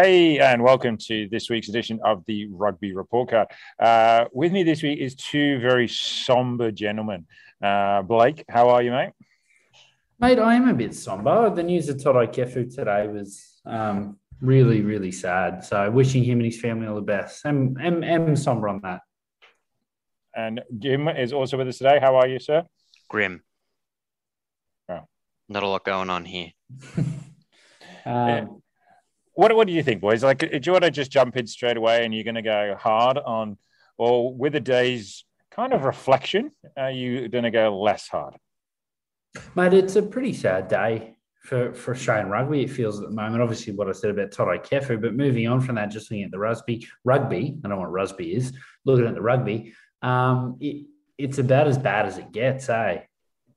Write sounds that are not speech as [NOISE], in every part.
Hey, and welcome to this week's edition of the Rugby Report Card. Uh, with me this week is two very somber gentlemen. Uh, Blake, how are you, mate? Mate, I am a bit somber. The news of Toto Kefu today was um, really, really sad. So, wishing him and his family all the best. I'm, I'm, I'm somber on that. And Jim is also with us today. How are you, sir? Grim. Oh. Not a lot going on here. [LAUGHS] Um, What, what do you think, boys? Like, do you want to just jump in straight away and you're going to go hard on, or with a day's kind of reflection, are you going to go less hard? Mate, it's a pretty sad day for, for Australian rugby, it feels at the moment. Obviously, what I said about Toto Kefu, but moving on from that, just looking at the rugby, rugby, I don't know what rugby is, looking at the rugby, um, it, it's about as bad as it gets, eh?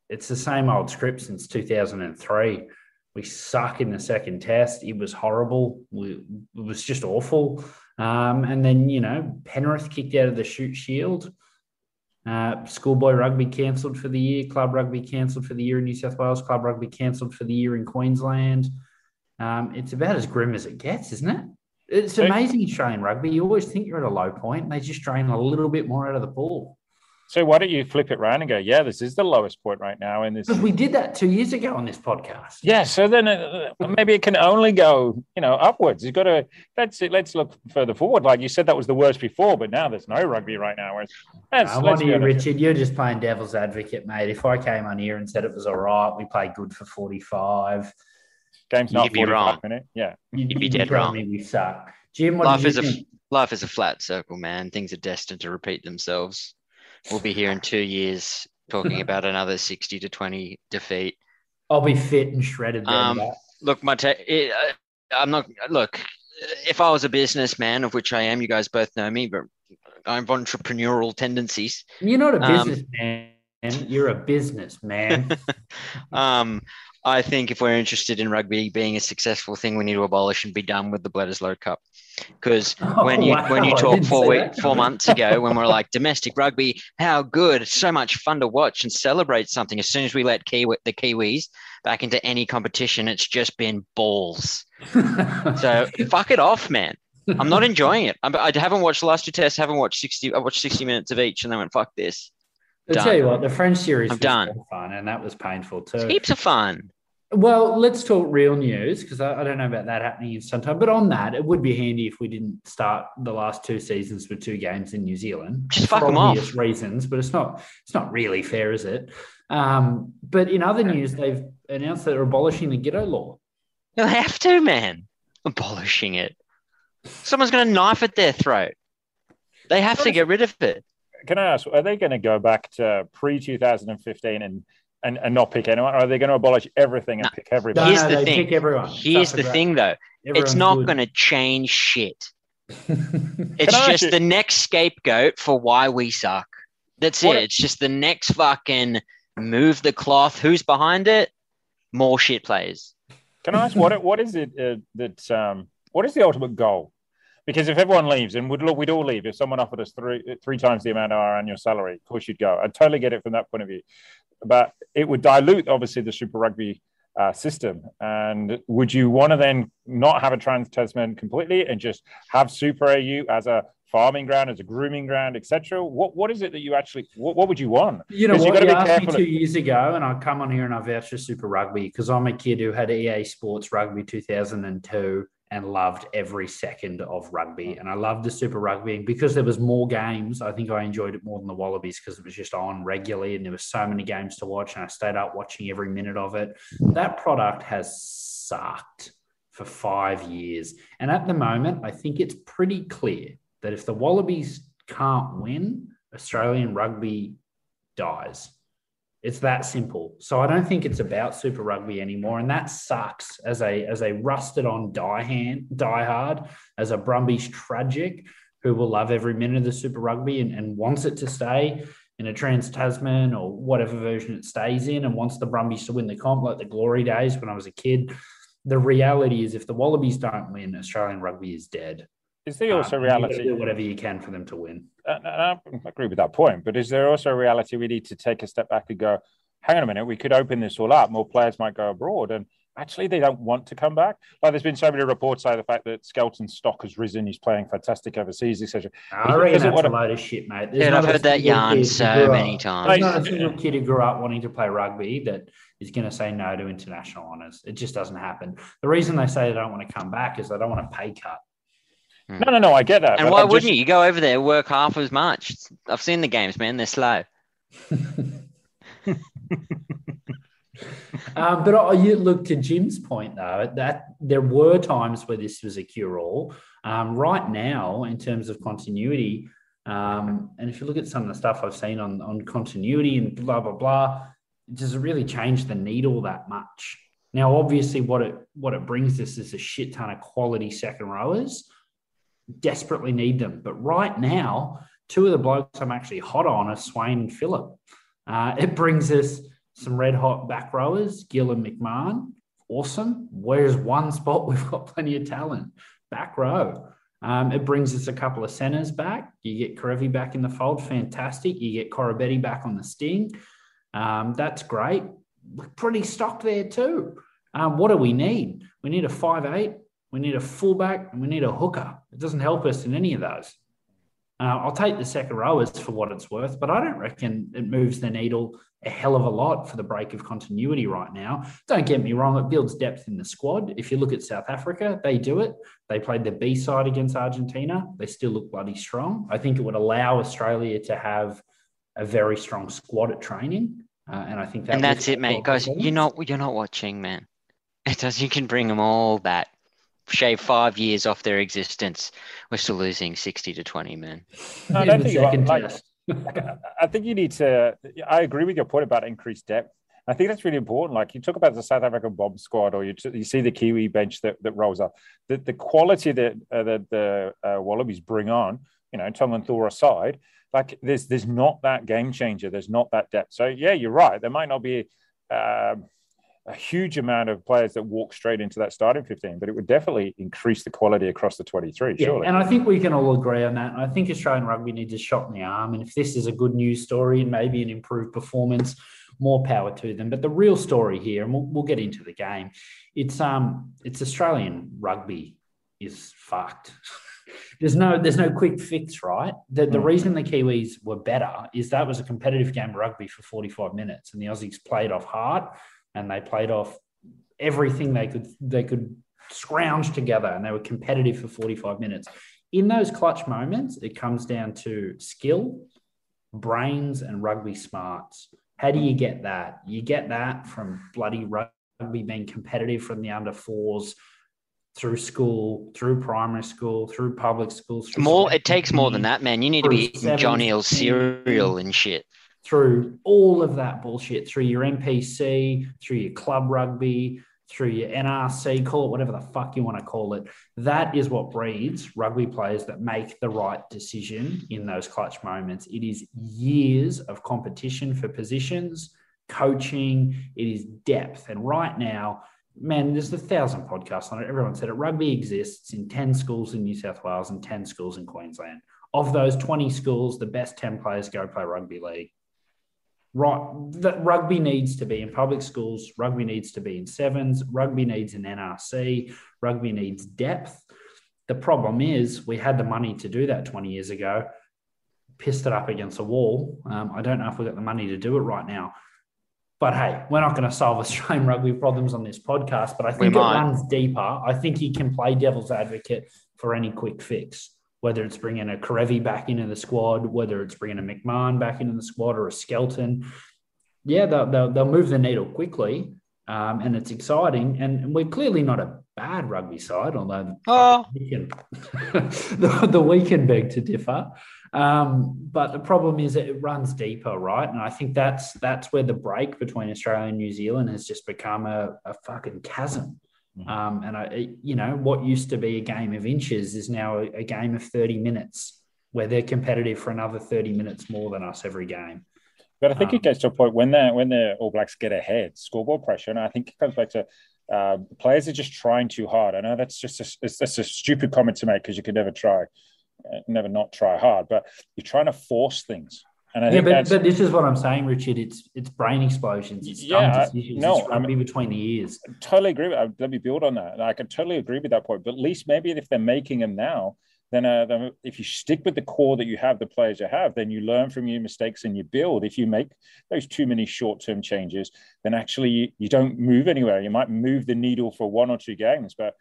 It's the same old script since 2003. We suck in the second test. It was horrible. We, it was just awful. Um, and then, you know, Penrith kicked out of the Shute Shield. Uh, schoolboy rugby cancelled for the year. Club rugby cancelled for the year in New South Wales. Club rugby cancelled for the year in Queensland. Um, it's about as grim as it gets, isn't it? It's amazing Australian rugby. You always think you're at a low point. And they just drain a little bit more out of the pool. So why don't you flip it around and go, yeah, this is the lowest point right now in this. Because we did that two years ago on this podcast. Yeah, so then uh, maybe it can only go, you know, upwards. You've got to. That's it. Let's look further forward. Like you said, that was the worst before, but now there's no rugby right now. Whereas, let's, I let's wonder you. Richard. You're just playing devil's advocate, mate. If I came on here and said it was all right, we played good for 45. Game's not You'd be 45 wrong. minute. Yeah. You'd, You'd be you'd dead wrong. We suck. Jim, what Life do you is a think? life is a flat circle, man. Things are destined to repeat themselves. We'll be here in two years talking [LAUGHS] about another sixty to twenty defeat. I'll be fit and shredded. Then, Um, Look, my ta- it, I'm not. Look, if I was a businessman, of which I am, you guys both know me, but I have entrepreneurial tendencies. You're not a um, businessman. And you're a businessman. [LAUGHS] Um, I think if we're interested in rugby being a successful thing, we need to abolish and be done with the Bledisloe Cup. Because [LAUGHS] when you when you Oh, wow, I talk four week, four months ago [LAUGHS] when we're like domestic rugby, how good! It's so much fun to watch and celebrate something. As soon as we let Kiwi, the Kiwis back into any competition, it's just been balls. So fuck it off, man. I'm not enjoying it. I'm, I haven't watched the last two tests. Haven't watched sixty. I watched sixty minutes of each, and then went fuck this. I'll Done. tell you what, the French series I'm was done. fun, and that was painful It's too. heaps of fun. Well, let's talk real news because I, I don't know about that happening in some time. But on that, it would be handy if we didn't start the last two seasons with two games in New Zealand. Just fuck for 'em off. obvious reasons, but it's not it's not really fair, is it? Um, but in other news, they've announced that they're abolishing the Giteau law. They'll have to, man. Abolishing it. Someone's going to knife at their throat. They have to get rid of it. Can I ask, are they going to go back to pre 2015 and, and, and not pick anyone? Or are they going to abolish everything and No. pick everybody? Here's no, the they thing. pick everyone. Here's Stuff the like thing, though. that. It's not going to change shit. [LAUGHS] It's just you- the next scapegoat for why we suck. That's What- it. It's just the next fucking move the cloth. Who's behind it? More shit players. Can I ask what what is it uh, that um, what is the ultimate goal? Because if everyone leaves, and we'd look, we'd all leave. If someone offered us three three times the amount of our annual salary, of course you'd go. I totally get it from that point of view, but it would dilute obviously the Super Rugby uh, system. And would you want to then not have a trans Tasman completely and just have Super AU as a farming ground, as a grooming ground, etc.? What what is it that you actually what, what would you want? You know, you what? You be asked me two years ago, and I come on here and I vouch for Super Rugby because I'm a kid who had EA Sports Rugby 2002 and loved every second of rugby. And I loved the Super Rugby. And because there was more games, I think I enjoyed it more than the Wallabies because it was just on regularly and there were so many games to watch. And I stayed up watching every minute of it. That product has sucked for five years. And at the moment, I think it's pretty clear that if the Wallabies can't win, Australian rugby dies. It's that simple. So I don't think it's about Super Rugby anymore, and that sucks as a as a rusted on die hand die hard as a Brumbies tragic who will love every minute of the Super Rugby and, and wants it to stay in a Trans Tasman or whatever version it stays in, and wants the Brumbies to win the comp like the glory days when I was a kid. The reality is, if the Wallabies don't win, Australian rugby is dead. Is there also Um, and you've got to reality? do whatever you can for them to win. Uh, and I agree with that point, but is there also a reality we need to take a step back and go, hang on a minute, we could open this all up, more players might go abroad, and actually they don't want to come back. Like there's been so many reports say the fact that Skelton's stock has risen, he's playing fantastic overseas, etc. I reckon that's a load of shit, mate. There's yeah, I've heard that yarn so many times. There's not a single kid who grew up wanting to play rugby that is going to say no to international honours. It just doesn't happen. The reason they say they don't want to come back is they don't want a pay cut. No, no, no. I get that. And why I'm wouldn't just... you? You go over there, work half as much. I've seen the games, man. They're slow. [LAUGHS] um, but I, you look to Jim's point though that there were times where this was a cure-all. Um, right now, in terms of continuity, um, and if you look at some of the stuff I've seen on on continuity and blah blah blah, it doesn't really change the needle that much. Now, obviously, what it what it brings us is a shit ton of quality second rowers. Desperately need them, but right now, two of the blokes I'm actually hot on are Swain and Philip. Uh, it brings us some red hot back rowers, Gill and McMahon. Awesome. Where's one spot [LAUGHS] we've got plenty of talent? Back row. Um, it brings us a couple of centers back. You get Kerevi back in the fold, fantastic. You get Koroibete back on the sting. Um, that's great. We're pretty stocked there too. Um, what do we need? We need a five eight. We need a fullback, and we need a hooker. It doesn't help us in any of those. Uh, I'll take the second rowers for what it's worth, but I don't reckon it moves the needle a hell of a lot for the break of continuity right now. Don't get me wrong, it builds depth in the squad. If you look at South Africa, they do it. They played the B side against Argentina. They still look bloody strong. I think it would allow Australia to have a very strong squad at training. Uh, and I think that and that's it, mate. Guys, you're not you're not watching, man. [LAUGHS] It does. You can bring them all back shave five years off their existence, we're still losing 60 to 20, man. No, I don't think like, [LAUGHS] I think you need to. I agree with your point about increased depth. I think that's really important. Like you talk about the South African bomb squad, or you, you see the Kiwi bench that, that rolls up. The, the quality that uh, that the uh, Wallabies bring on, you know, Tongan Thor aside, like there's there's not that game changer. There's not that depth. So yeah, you're right. There might not be. Um, a huge amount of players that walk straight into that starting 15, but it would definitely increase the quality across the 23. Yeah, surely. and I think we can all agree on that. I think Australian rugby needs a shot in the arm. And if this is a good news story and maybe an improved performance, more power to them. But the real story here, and we'll, we'll get into the game, it's um it's Australian rugby is fucked. [LAUGHS] there's no there's no quick fix, right? The, the mm. reason the Kiwis were better is that was a competitive game of rugby for 45 minutes, and the Aussies played off hard and they played off everything they could they could scrounge together and they were competitive for 45 minutes. In those clutch moments, it comes down to skill, brains, and rugby smarts. How do you get that? You get that from bloody rugby being competitive from the under fours through school, through primary school, through public schools. More, it takes more than that, man. You need to be John Eales cereal and shit through all of that bullshit, through your NPC, through your club rugby, through your NRC, call it whatever the fuck you want to call it. That is what breeds rugby players that make the right decision in those clutch moments. It is years of competition for positions, coaching, it is depth. And right now, man, there's a thousand podcasts on it. Everyone said it. Rugby exists in 10 schools in New South Wales and 10 schools in Queensland. Of those 20 schools, the best 10 players go play rugby league right that rugby needs to be in public schools rugby needs to be in sevens rugby needs an nrc rugby needs depth. The problem is we had the money to do that 20 years ago pissed it up against a wall. Um, i don't know if we've got the money to do it right now. But hey we're not going to solve [LAUGHS] australian rugby problems on this podcast but i think it runs deeper. I think he can play devil's advocate for any quick fix whether it's bringing a Kerevi back into the squad, whether it's bringing a McMahon back into the squad or a Skelton. Yeah, they'll, they'll, they'll move the needle quickly um, and it's exciting. And we're clearly not a bad rugby side, although oh. we can, [LAUGHS] the, the we can beg to differ. Um, but the problem is it runs deeper, right? And I think that's that's where the break between Australia and New Zealand has just become a, a fucking chasm. Mm-hmm. Um, and I, you know, what used to be a game of inches is now a, a, game of 30 minutes where they're competitive for another 30 minutes more than us every game. But I think um, it gets to a point when the when the All Blacks get ahead, scoreboard pressure, and I think it comes back to uh, players are just trying too hard. I know that's just a, it's, that's a stupid comment to make because you could never try, uh, never not try hard, but you're trying to force things And I Yeah, think but, that's but this is what I'm saying, Richard. It's it's brain explosions. It's Yeah, dumb I- decisions. no, it's I mean- between the ears. totally agree with that. Let me build on that. I can totally agree with that point. But at least maybe if they're making them now, then, uh, then if you stick with the core that you have, the players you have, then you learn from your mistakes and you build. If you make those too many short-term changes, then actually you, you don't move anywhere. You might move the needle for one or two games, but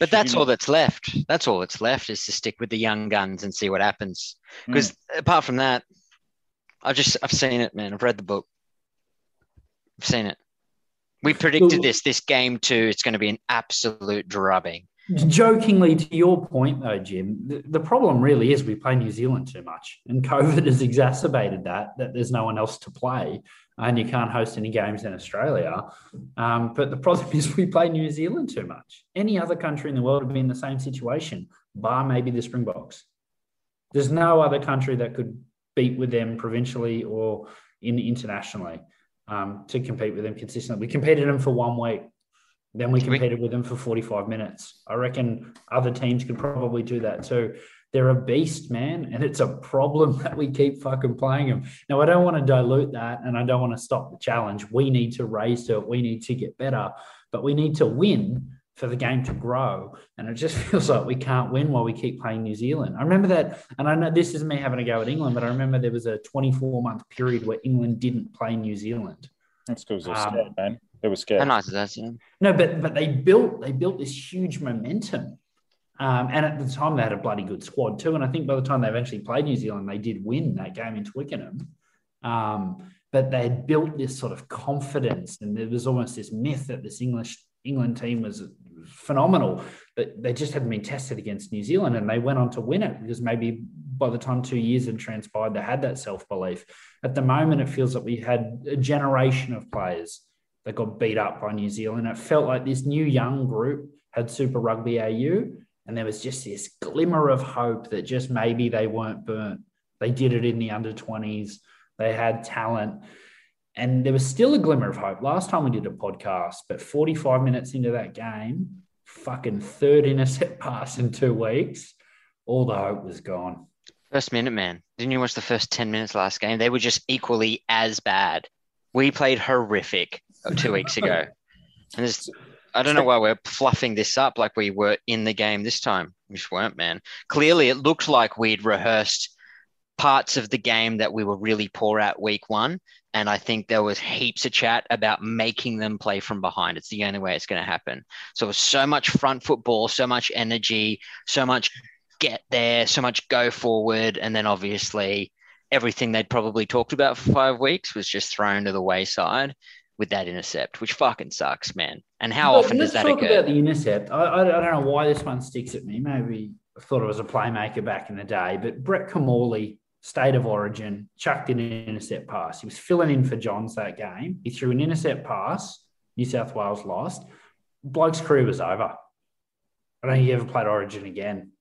But that's all that's left. That's all that's left is to stick with the young guns and see what happens. Hmm. Because apart from that, I've just I've seen it, man. I've read the book. I've seen it. We predicted this. This game too. It's going to be an absolute drubbing. Jokingly, to your point, though, Jim, the, the problem really is we play New Zealand too much, and [LAUGHS] COVID has exacerbated that. That there's no one else to play, and you can't host any games in Australia. Um, but the problem [LAUGHS] is we play New Zealand too much. Any other country in the world would be in the same situation, bar maybe the Springboks. There's no other country that could beat with them provincially or in internationally um, to compete with them consistently. We competed them for one week. Then we we? competed with them for 45 minutes. I reckon other teams could probably do that too. They're a beast, man, and it's a problem [LAUGHS] that we keep fucking playing them. Now, I don't want to dilute that and I don't want to stop the challenge. We need to raise to it. We need to get better, but we need to win for the game to grow. And it just [LAUGHS] feels like we can't win while we keep playing New Zealand. I remember that, and I know this is me having a go at England, but I remember there was a 24 month period where England didn't play New Zealand. that's because they're Um, scared, man. They were scared. How nice is that? Yeah. No, but but they built they built this huge momentum. Um, and at the time, they had a bloody good squad too. And I think by the time they eventually played New Zealand, they did win that game in Twickenham. Um, but they had built this sort of confidence, and there was almost this myth that this English England team was phenomenal, but they just hadn't been tested against New Zealand, and they went on to win it because maybe by the time two years had transpired, they had that self belief. At the moment, it feels like we had a generation of players that got beat up by New Zealand. It felt like this new young group had Super Rugby AU, and there was just this glimmer of hope that just maybe they weren't burnt. They did it in the under 20s, they had talent, and there was still a glimmer of hope. Last time we did a podcast, but 45 minutes into that game, fucking third intercept pass in two weeks, all the hope was gone. First minute, man. Didn't you watch the first 10 minutes last game? They were just equally as bad. We played horrific two weeks ago. [LAUGHS] And there's, I don't know why we're fluffing this up like we were in the game this time. We just weren't, man. Clearly, it looked like we'd rehearsed parts of the game that we were really poor at week one. And I think there was heaps of chat about making them play from behind. It's the only way it's going to happen. So it was so much front football, so much energy, so much get there, so much go forward. And then obviously everything they'd probably talked about for five weeks was just thrown to the wayside with that intercept, which fucking sucks, man. And how often does let's that talk occur? about the intercept. I, I, don't know why this one sticks at me. Maybe I thought it was a playmaker back in the day, but Brett Kimmorley, state of origin, chucked in an intercept pass. He was filling in for Johns that game. He threw an intercept pass. New South Wales lost. Bloke's career was over. I don't think he ever played Origin again.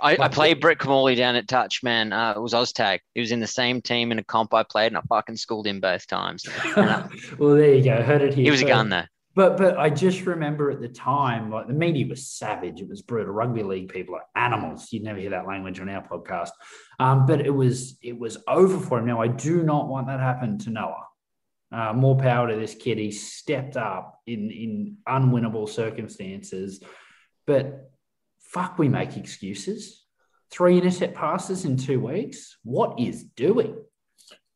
I, I played Brett Kimmorley down at Touch, man. Uh, it was Oztag. He was in the same team in a comp I played, and I fucking schooled him both times. [LAUGHS] well, there you go. Heard it here. He was a gun, though. But but I just remember at the time, like the media was savage. It was brutal. Rugby league people are animals. You'd never hear that language on our podcast. Um, but it was it was over for him. Now I do not want that happen to Noah. Uh, more power to this kid. He stepped up in in unwinnable circumstances. But fuck, we make excuses. Three intercept passes in two weeks. What is doing?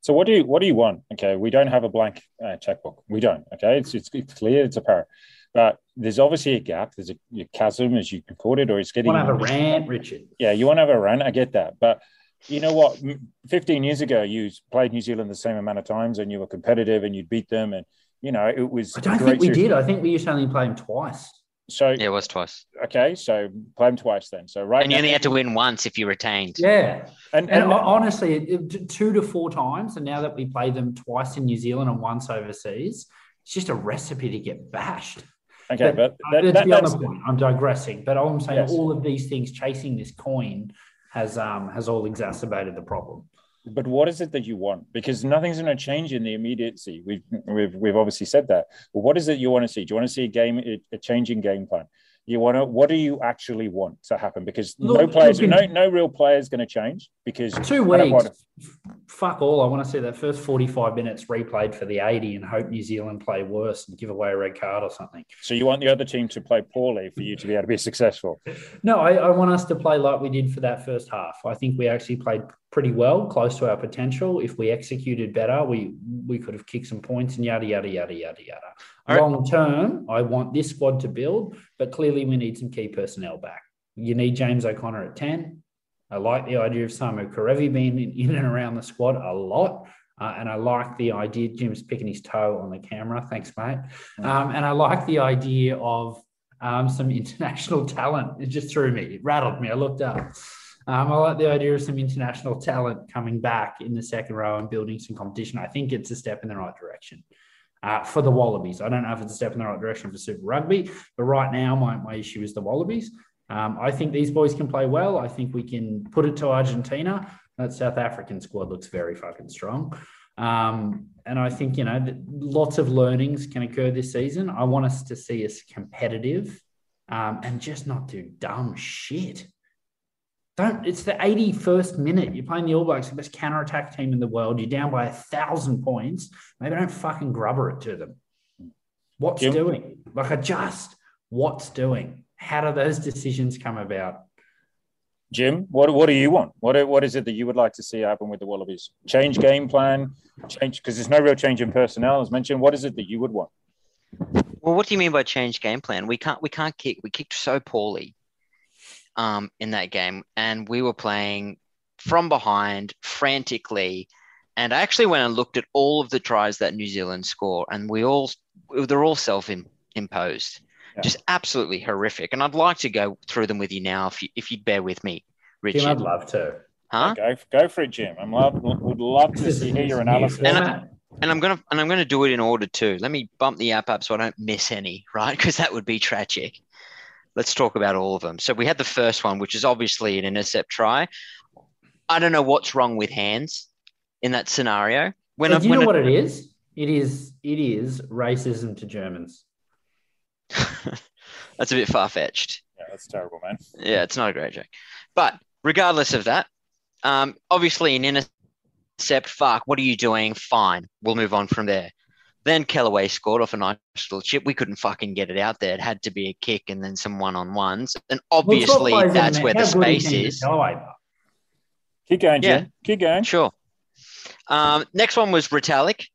So what do you what do you want? Okay, we don't have a blank uh, checkbook. We don't. Okay, it's, it's it's clear, it's apparent, but there's obviously a gap. There's a, a chasm, as you can put it, or it's getting. You want to have a rant, Richard? Yeah, you want to have a rant. I get that, but you know what? Fifteen years ago, you played New Zealand the same amount of times, and you were competitive, and you'd beat them, and you know it was. I don't think we series. did. I think we used to only play them twice. So Yeah, it was twice. okay, so play them twice then. So right, And you now- only had to win once if you retained. Yeah. and, And and honestly, it- it- two to four times. And now that we play them twice in New Zealand and once overseas, it's just a recipe to get bashed. okay, but Uh, that, that, that's the point. I'm digressing, but all I'm saying, Yes. all of these things chasing this coin has um has all exacerbated the problem. But what is it that you want? Because nothing's going to change in the immediacy. We've, we've, we've obviously said that. But what is it you want to see? Do you want to see a game, a changing game plan? You want to, what do you actually want to happen? Because no players, look, no, no real player is going to change because Two weeks. want- fuck all. I want to see that first 45 minutes replayed for the 80 and hope New Zealand play worse and give away a red card or something. So you want the other team to play poorly for you to be able to be successful? No, I, I want us to play like we did for that first half. I think we actually played pretty well, close to our potential. If we executed better, we we could have kicked some points and yada yada yada yada yada. All right. Long term, I want this squad to build, but clearly we need some key personnel back. You need James O'Connor at 10. I like the idea of Samu Kerevi being in, in and around the squad a lot. Uh, and I like the idea, Jim's picking his toe on the camera. Thanks, mate. Um, and I like the idea of um, some [LAUGHS] international talent. It just threw me, it rattled me. I looked up. Um, I like the idea of some international talent coming back in the second row and building some competition. I think it's a step in the right direction. Uh, for the Wallabies. I don't know if it's a step in the right direction for Super Rugby, but right now my, my issue is the Wallabies. Um, I think these boys can play well. I think we can put it to Argentina. That South African squad looks very fucking strong. Um, and I think, you know, lots of learnings can occur this season. I want us to see us competitive um, and just not do dumb shit. Don't, it's the 81st minute. You're playing the All Blacks, the best counter attack team in the world. You're down by a thousand points. Maybe don't fucking grubber it to them. What's Jim? doing? Like, adjust. What's doing? How do those decisions come about? Jim, what what do you want? What what is it that you would like to see happen with the Wallabies? Change game plan, change because there's no real change in personnel as mentioned. What is it that you would want? Well, what do you mean by change game plan? We can't we can't kick. We kicked so poorly um, in that game, and we were playing from behind frantically. And I actually went and looked at all of the tries that New Zealand score, and we all they're all self imposed, Yeah. just absolutely horrific. And I'd like to go through them with you now, if you if you'd bear with me, Richard. Tim, I'd love to. huh? Go go for it, Jim. I'm love, would love to see hear your analysis. And I- format. and I'm gonna and I'm gonna do it in order too. Let me bump the app up so I don't miss any, right? Because that would be tragic. Let's talk about all of them. So we had the first one, which is obviously an intercept try. I don't know what's wrong with hands in that scenario. When So do you when know I- what it is? It is it is racism to Germans. [LAUGHS] that's a bit far fetched. Yeah, that's terrible, man. Yeah, it's not a great joke. But regardless of that, um, obviously an intercept, fuck, what are you doing? Fine. We'll move on from there. Then Kellaway scored off a nice little chip. We couldn't fucking get it out there. It had to be a kick and then some one on ones. And obviously, Well, top players in that's where the How good space is. Kellaway, Keep going, Jim. Yeah. Keep going. Sure. Um, next one was Retallick.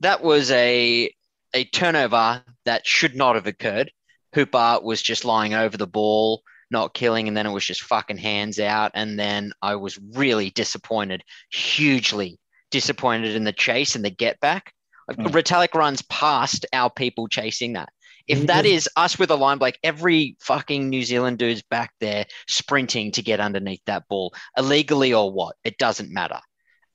That was a a turnover that should not have occurred. Hooper was just lying over the ball, not killing, and then it was just fucking hands out. And then I was really disappointed, hugely disappointed in the chase and the get back. Mm. Retallick runs past our people chasing that. If He that was- is us with a line, like every fucking New Zealand dude's back there sprinting to get underneath that ball, illegally or what, it doesn't matter.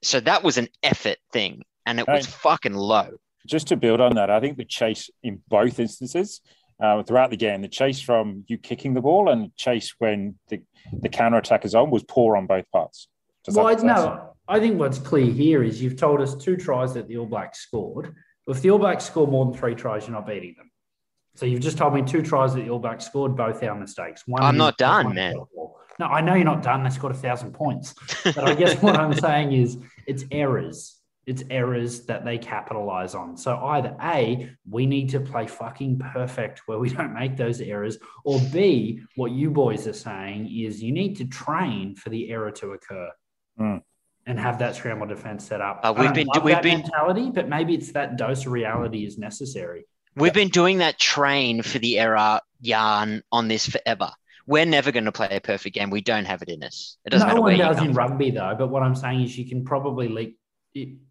So that was an effort thing, and it was fucking low. Just to build on that, I think the chase in both instances uh, throughout the game, the chase from you kicking the ball and chase when the, the counter attack is on was poor on both parts. Does Well, make no, I think what's clear here is you've told us two tries that the All Blacks scored. If the All Blacks score more than three tries, you're not beating them. So you've just told me two tries that the All Blacks scored, both our mistakes. One I'm not done, one man. football. No, I know you're not done. They scored a thousand points. But I guess what I'm saying is it's errors. It's errors that they capitalize on. So either A, we need to play fucking perfect where we don't make those errors, or B, what you boys are saying is you need to train for the error to occur Hmm. And have that scramble defense set up. Uh, we've been- we've been- mentality, but maybe it's that dose of reality is necessary. We've been doing that train for the error yarn on this forever. We're never going to play a perfect game. We don't have it in us. It doesn't no matter one does in rugby though. But what I'm saying is you can probably leak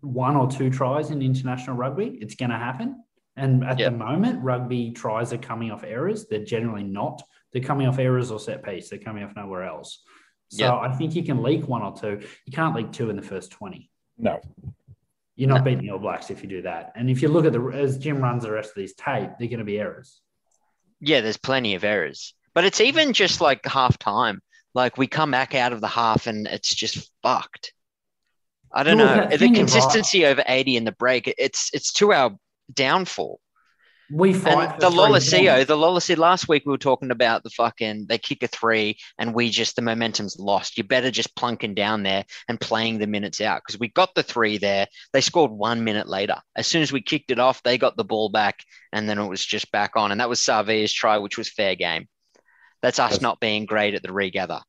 one or two tries in international rugby. It's going to happen. And at Yep. the moment, rugby tries are coming off errors. They're generally not. They're coming off errors or set piece. They're coming off nowhere else. So Yep. I think you can leak one or two. You can't leak two in the first 20. No. You're not No. beating the All Blacks if you do that. And if you look at the as Jim runs the rest of these tape, they're going to be errors. Yeah, there's plenty of errors. But it's even just like half time. Like we come back out of the half and it's just fucked. I don't Well, know. The consistency over 80 in the break, it's it's to our downfall. We fight and the Lolesio, the Lolesio last week we were talking about the fucking they kick a three and we just the momentum's lost. You better just plunking down there and playing the minutes out because we got the three there. They scored one minute later. As soon as we kicked it off, they got the ball back and then it was just back on. And that was Savea's try, which was fair game. That's us That's- not being great at the regather.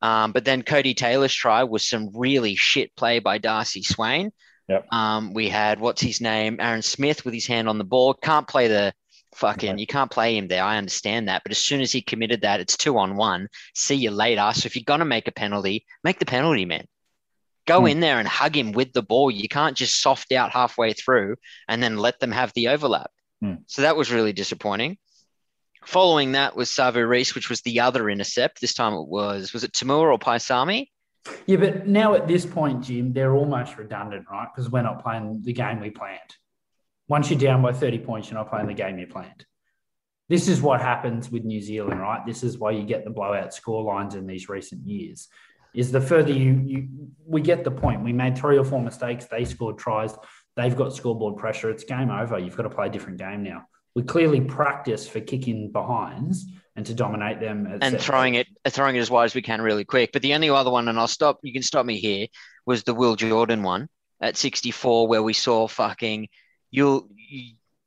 Um, but then Codie Taylor's try was some really shit play by Darcy Swain. Yep. Um, we had what's his name, Aaron Smith, with his hand on the ball. Can't play the fucking. You can't play him there. I understand that, but as soon as he committed that, it's two on one. See you later. So if you're gonna make a penalty, make the penalty, man. Go hmm. in there and hug him with the ball. You can't just soft out halfway through and then let them have the overlap. Hmm. So that was really disappointing. Following that was Sevu Reece, which was the other intercept. This time it was was it Tamura or Paisami? Yeah, but now at this point, Jim, they're almost redundant, right? Because we're not playing the game we planned. Once you're down by 30 points, you're not playing the game you planned. This is what happens with New Zealand, right? This is why you get the blowout score lines in these recent years. Is the further you, you we get the point. We made three or four mistakes. They scored tries. They've got scoreboard pressure. It's game over. You've got to play a different game now. We clearly practice for kicking behinds and to dominate them and throwing it throwing it as wide as we can really quick. But the only other one, and I'll stop. You can stop me here. Was the Will Jordan one at 64 where we saw fucking you'll.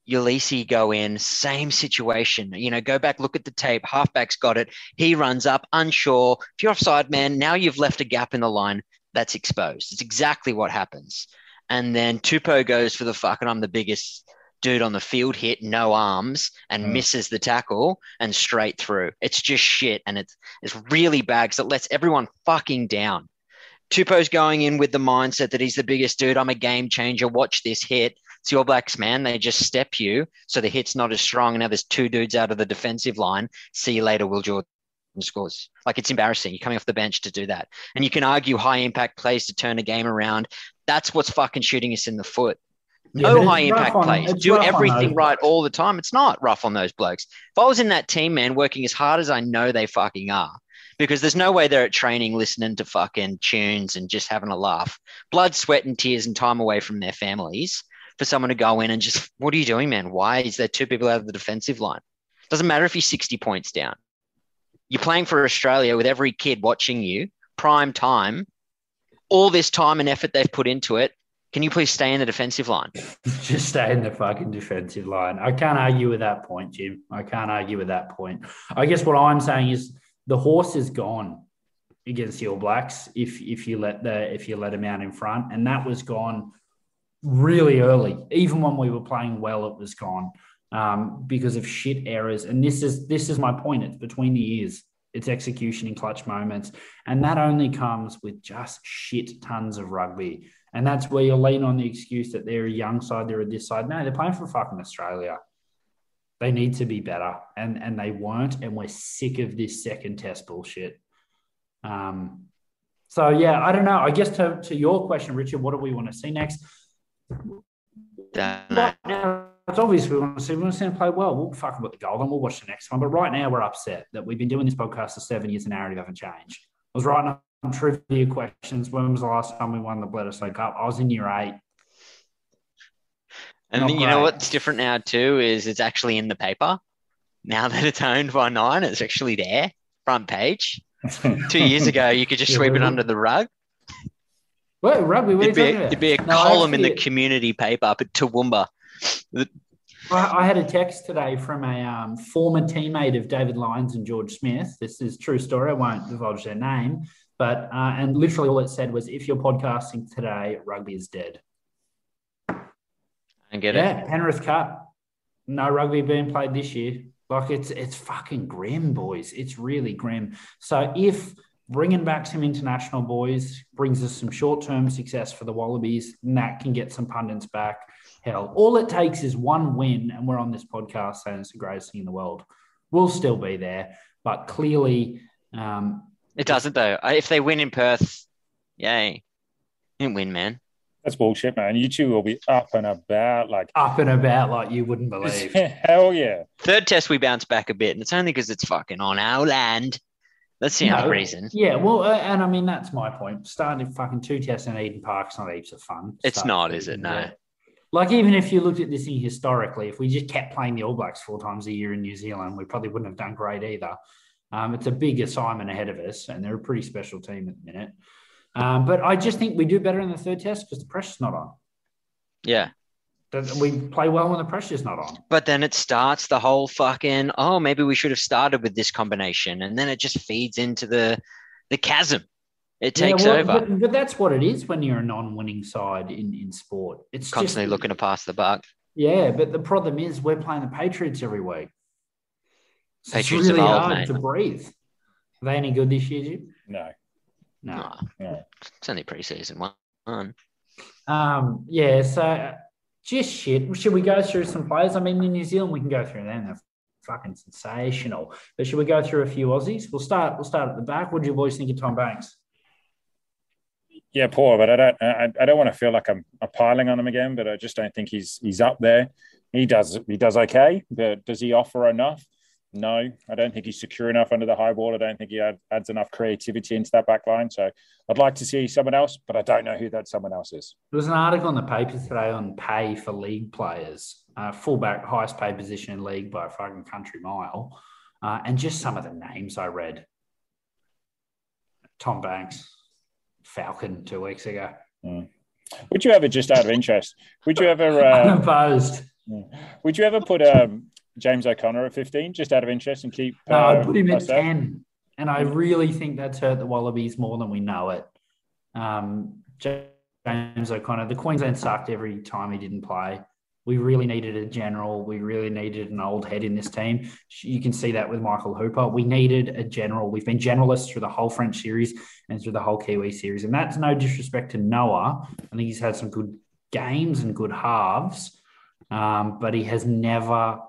Uelese go in, same situation. You know, go back, look at the tape. Halfback's got it. He runs up, unsure. If you're offside, man, now you've left a gap in the line that's exposed. It's exactly what happens. And then Tupou goes for the fuck, and I'm the biggest dude on the field hit no arms and mm. misses the tackle and straight through. It's just shit. And it's, it's really bad because it lets everyone fucking down. Tupou's going in with the mindset that he's the biggest dude. I'm a game changer. Watch this hit. It's your blacks, man. They just step you. So the hit's not as strong. And now there's two dudes out of the defensive line. See you later, Will Jordan scores. Like it's embarrassing. You're coming off the bench to do that. And you can argue high impact plays to turn a game around. That's what's fucking shooting us in the foot. Yeah, oh, no high impact on, plays. Do everything right all the time. It's not rough on those blokes. If I was in that team, man, working as hard as I know they fucking are, because there's no way they're at training listening to fucking tunes and just having a laugh. Blood, sweat, and tears and time away from their families for someone to go in and just, what are you doing, man? Why is there two people out of the defensive line? Doesn't matter if you're 60 points down. You're playing for Australia with every kid watching you, prime time, all this time and effort they've put into it can you please stay in the defensive line? [LAUGHS] Just stay in the fucking defensive line. I can't argue with that point, Jim. I can't argue with that point. I guess what I'm saying is the horse is gone against the All Blacks if if you let the if you let him out in front, and that was gone really early. Even when we were playing well, it was gone um, because of shit errors. And this is this is my point. It's between the ears. It's execution in clutch moments, and that only comes with just shit tons of rugby. And that's where you lean on the excuse that they're a young side, they're a this side. No, they're playing for fucking Australia. They need to be better. And and they weren't. And we're sick of this second test bullshit. Um, so yeah, I don't know. I guess to, to your question, Richard, what do we want to see next? Right now, it's obvious we want to see we want to see them play well. We'll fuck about the goal and we'll watch the next one. But right now we're upset that we've been doing this podcast for seven years and narrative haven't changed. I was writing trivia questions. When was the last time we won the Bledisloe Cup? I was in year eight. And you know what's different now too is it's actually in the paper. Now [LAUGHS] that it's owned by Nine, it's actually there, front page. [LAUGHS] Two years ago, you could just yeah, sweep it under the rug. What rugby? What it'd, be, it'd be a no, column in the community paper up at Toowoomba. I had a text today from a um, former teammate of David Lyons and George Smith. This is true story. I won't divulge their name, but uh, and literally all it said was, "If you're podcasting today, rugby is dead." And get yeah, it. Yeah, Penrith Cup. No rugby being played this year. Like it's it's fucking grim, boys. It's really grim. So if bringing back some international boys brings us some short-term success for the Wallabies, and that can get some pundits back. Hell, all it takes is one win, and we're on this podcast saying it's the greatest thing in the world. We'll still be there, but clearly um, it doesn't though. If they win in Perth, yay. Didn't win, man. That's bullshit, man. You two will be up and about like up and about like you wouldn't believe. [LAUGHS] Hell yeah. Third test we bounce back a bit, and it's only because it's fucking on our land. That's the no, only reason. Yeah, well, uh, and I mean that's my point. Starting fucking two tests in Eden Park's not heaps of fun. It's not, is it? No. like even if you looked at this thing historically, if we just kept playing the All Blacks four times a year in New Zealand, we probably wouldn't have done great either. Um, it's a big assignment ahead of us, and they're a pretty special team at the minute. Um, but I just think we do better in the third test because the pressure's not on. Yeah. We play well when the pressure's not on. But then it starts the whole fucking oh maybe we should have started with this combination, and then it just feeds into the the chasm. It takes yeah, well, over. But, but, that's what it is when you're a non-winning side in, in sport. It's constantly just, looking to pass the buck. Yeah, but the problem is we're playing the Patriots every week. So Patriots it's really old, hard mate. to breathe. Are they any good this year, Jim? No. No. No, No. it's only preseason one. Um, yeah, so just shit. Should we go through some players? I mean, in New Zealand, we can go through them. They're fucking sensational. But should we go through a few Aussies? We'll start. We'll start at the back. What do you boys think of Tom Banks? Yeah, poor, but I don't. I, I don't want to feel like I'm, I'm piling on him again. But I just don't think he's he's up there. He does he does okay, but does he offer enough? No, I don't think he's secure enough under the high ball. I don't think he add, adds enough creativity into that back line. So I'd like to see someone else, but I don't know who that someone else is. There was an article in the paper today on pay for league players. Uh, fullback, highest paid position in league by a fucking country mile. Uh, and just some of the names I read. Tom Banks, Falcon two weeks ago. Mm. Would you ever, just out of interest, would you ever, [LAUGHS] uh, Unopposed. would you ever put um, James O'Connor at 15, just out of interest, and keep? No, I uh, put him at 10. And I really think that's hurt the Wallabies more than we know it. Um, James O'Connor, the Queensland sucked every time he didn't play. We really needed a general. We really needed an old head in this team. You can see that with Michael Hooper. We needed a general. We've been generalists through the whole French series and through the whole Kiwi series. And that's no disrespect to Noah. I think he's had some good games and good halves, um, but he has never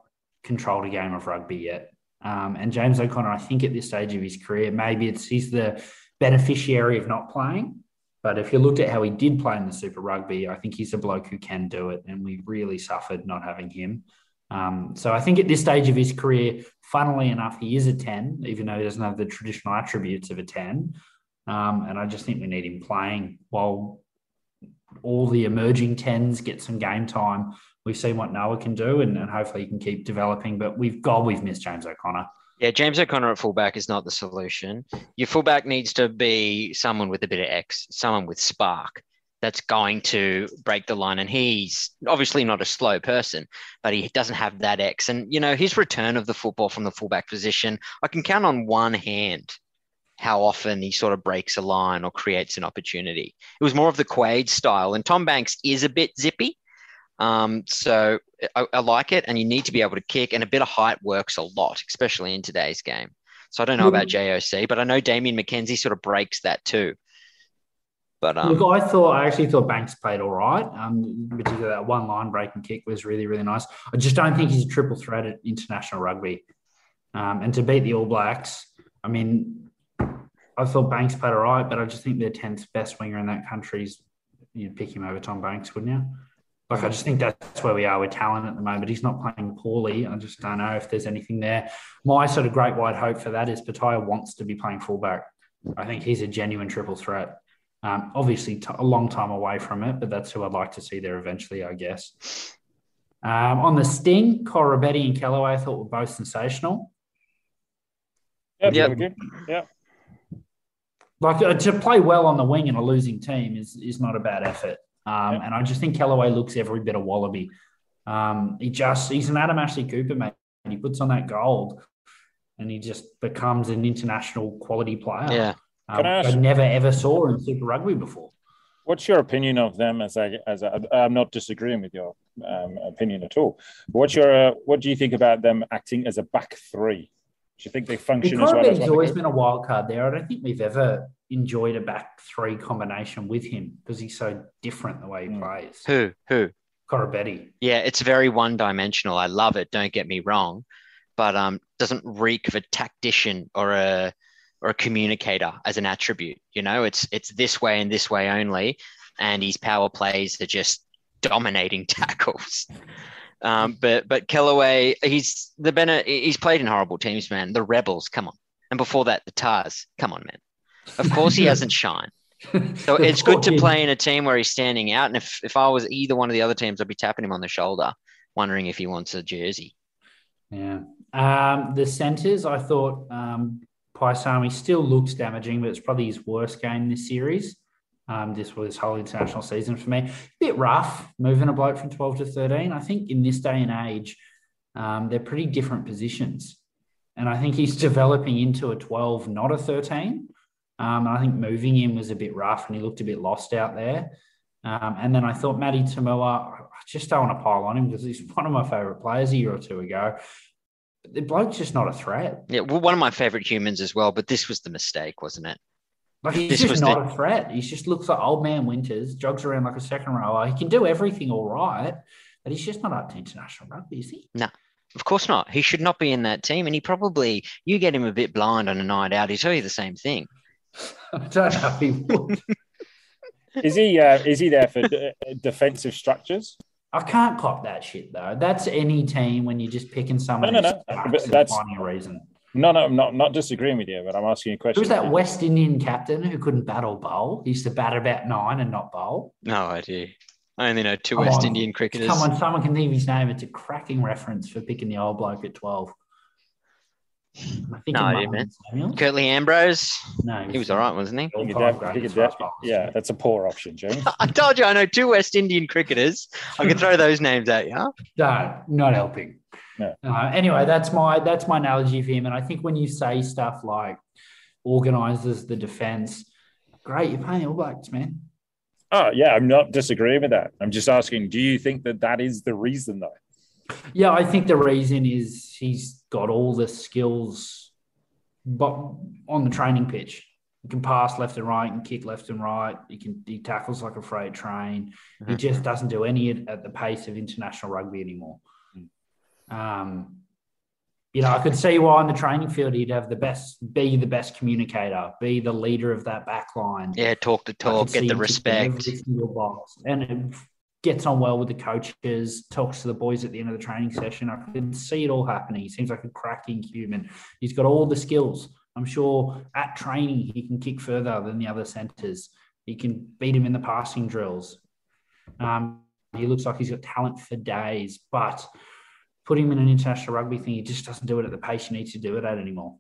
controlled a game of rugby yet. Um, and James O'Connor, I think at this stage of his career, maybe it's he's the beneficiary of not playing. But if you looked at how he did play in the Super Rugby, I think he's a bloke who can do it. And we really suffered not having him. Um, so I think at this stage of his career, funnily enough, he is a 10, even though he doesn't have the traditional attributes of a 10. Um, and I just think we need him playing while all the emerging 10s get some game time. We've seen what Noah can do, and, and hopefully he can keep developing. But we've God, we've missed James O'Connor. Yeah, James O'Connor at fullback is not the solution. Your fullback needs to be someone with a bit of X, someone with spark that's going to break the line. And he's obviously not a slow person, but he doesn't have that X. And, you know, his return of the football from the fullback position, I can count on one hand how often he sort of breaks a line or creates an opportunity. It was more of the Quade style. And Tom Banks is a bit zippy. Um, so I, I, like it, and you need to be able to kick, and a bit of height works a lot, especially in today's game. So I don't know about JOC, but I know Damian McKenzie sort of breaks that too. But um, look, I thought I actually thought Banks played all right. Um, particularly that one line breaking kick was really really nice. I just don't think he's a triple threat at international rugby. Um, and to beat the All Blacks, I mean, I thought Banks played all right, but I just think their tenth best winger in that country's you'd pick him over Tom Banks, wouldn't you? Like, I just think that's where we are with talent at the moment. He's not playing poorly. I just don't know if there's anything there. My sort of great wide hope for that is Petaia wants to be playing fullback. I think he's a genuine triple threat. Um, obviously, t- a long time away from it, but that's who I'd like to see there eventually, I guess. Um, on the sting, Koroibete and Kellaway I thought were both sensational. Yep. Yep. Yep. Yeah. Like uh, to play well on the wing in a losing team is is not a bad effort. Um, Yep. And I just think Kellaway looks every bit of Wallaby. Um, he just he's an Adam Ashley Cooper mate. And he puts on that gold, and he just becomes an international quality player. yeah, um, Can I ask- I never ever saw in Super Rugby before. What's your opinion of them? As a, as a, I'm not disagreeing with your um, opinion at all. What's your, uh, what do you think about them acting as a back three? Do you think they function as well as Koroibete's always been a wild card there. I don't think we've ever enjoyed a back three combination with him because he's so different the way he Mm. plays. who who? Koroibete. Yeah, it's very one dimensional. I love it. Don't get me wrong, but um, doesn't reek of a tactician or a or a communicator as an attribute. You know, it's it's this way and this way only, and his power plays are just dominating [LAUGHS] tackles. Um, but but Kellaway, he's the Bennett. He's played in horrible teams, man. The Rebels, come on, and before that, the Tahs, come on, man. Of course, he [LAUGHS] hasn't shined. [LAUGHS] So it's good to play in a team where he's standing out. And if, if I was either one of the other teams, I'd be tapping him on the shoulder, wondering if he wants a jersey. Yeah. Um, the centres, I thought um, Paisami still looks damaging, but it's probably his worst game this series. Um, this was whole international season for me. bit rough moving a bloke from 12 to 13. I think in this day and age, um, they're pretty different positions. And I think he's [LAUGHS] developing into a 12, not a 13. Um, and I think moving him was a bit rough and he looked a bit lost out there. Um, and then I thought Matty To'omua, I just don't want to pile on him because he's [LAUGHS] one of my favourite players a year or two ago. The bloke's just not a threat. Yeah, well, one of my favorite humans as well, but this was the mistake, wasn't it? Like he's This just was not the- a threat. He just looks like old man Winters, jogs around like a second rower. He can do everything all right, but he's just not up to international rugby, is he? No. Of course not. He should not be in that team. And he probably, you get him a bit blind on a night out, he'll tell you the same thing. [LAUGHS] I don't know if he would. Is he? Uh, is he there for d- defensive structures? I can't cop that shit though. That's any team when you're just picking someone No, no, who no. But that's- finding a reason. No, no, I'm not not disagreeing with you, but I'm asking you a question. Who was that West Indian captain who couldn't battle bowl? He used to bat about nine and not bowl. No idea. I only know two Come West on. Indian cricketers. Come on, someone can leave his name. It's a cracking reference for picking the old bloke at 12. I think No it idea, might have man. been Samuel. Curtly Ambrose. No, He was all right, wasn't he? He could all-time def- he greatest could def- fast bowlers. yeah, that's a poor option, James. [LAUGHS] I told you I know two West Indian cricketers. I can throw those names at you. No, not helping. No. Uh, anyway, that's my that's my analogy for him. And I think when you say stuff like organizes the defense, great, you're paying All Blacks, man. Oh, yeah, I'm not disagreeing with that. I'm just asking, do you think that that is the reason, though? Yeah, I think the reason is he's got all the skills, but on the training pitch, he can pass left and right, and kick left and right. He can he tackles like a freight train. He Mhm. just doesn't do any at at the pace of international rugby anymore. Um, you know, I could see why on the training field he'd have the best, be the best communicator, be the leader of that back line. Yeah, talk the talk, get the him ticking respect. every single box. And it gets on well with the coaches, talks to the boys at the end of the training session. I can see it all happening. He seems like a cracking human. He's got all the skills. I'm sure at training he can kick further than the other centers. He can beat him in the passing drills. Um, he looks like he's got talent for days, but put him in an international rugby thing, he just doesn't do it at the pace you need to do it at anymore.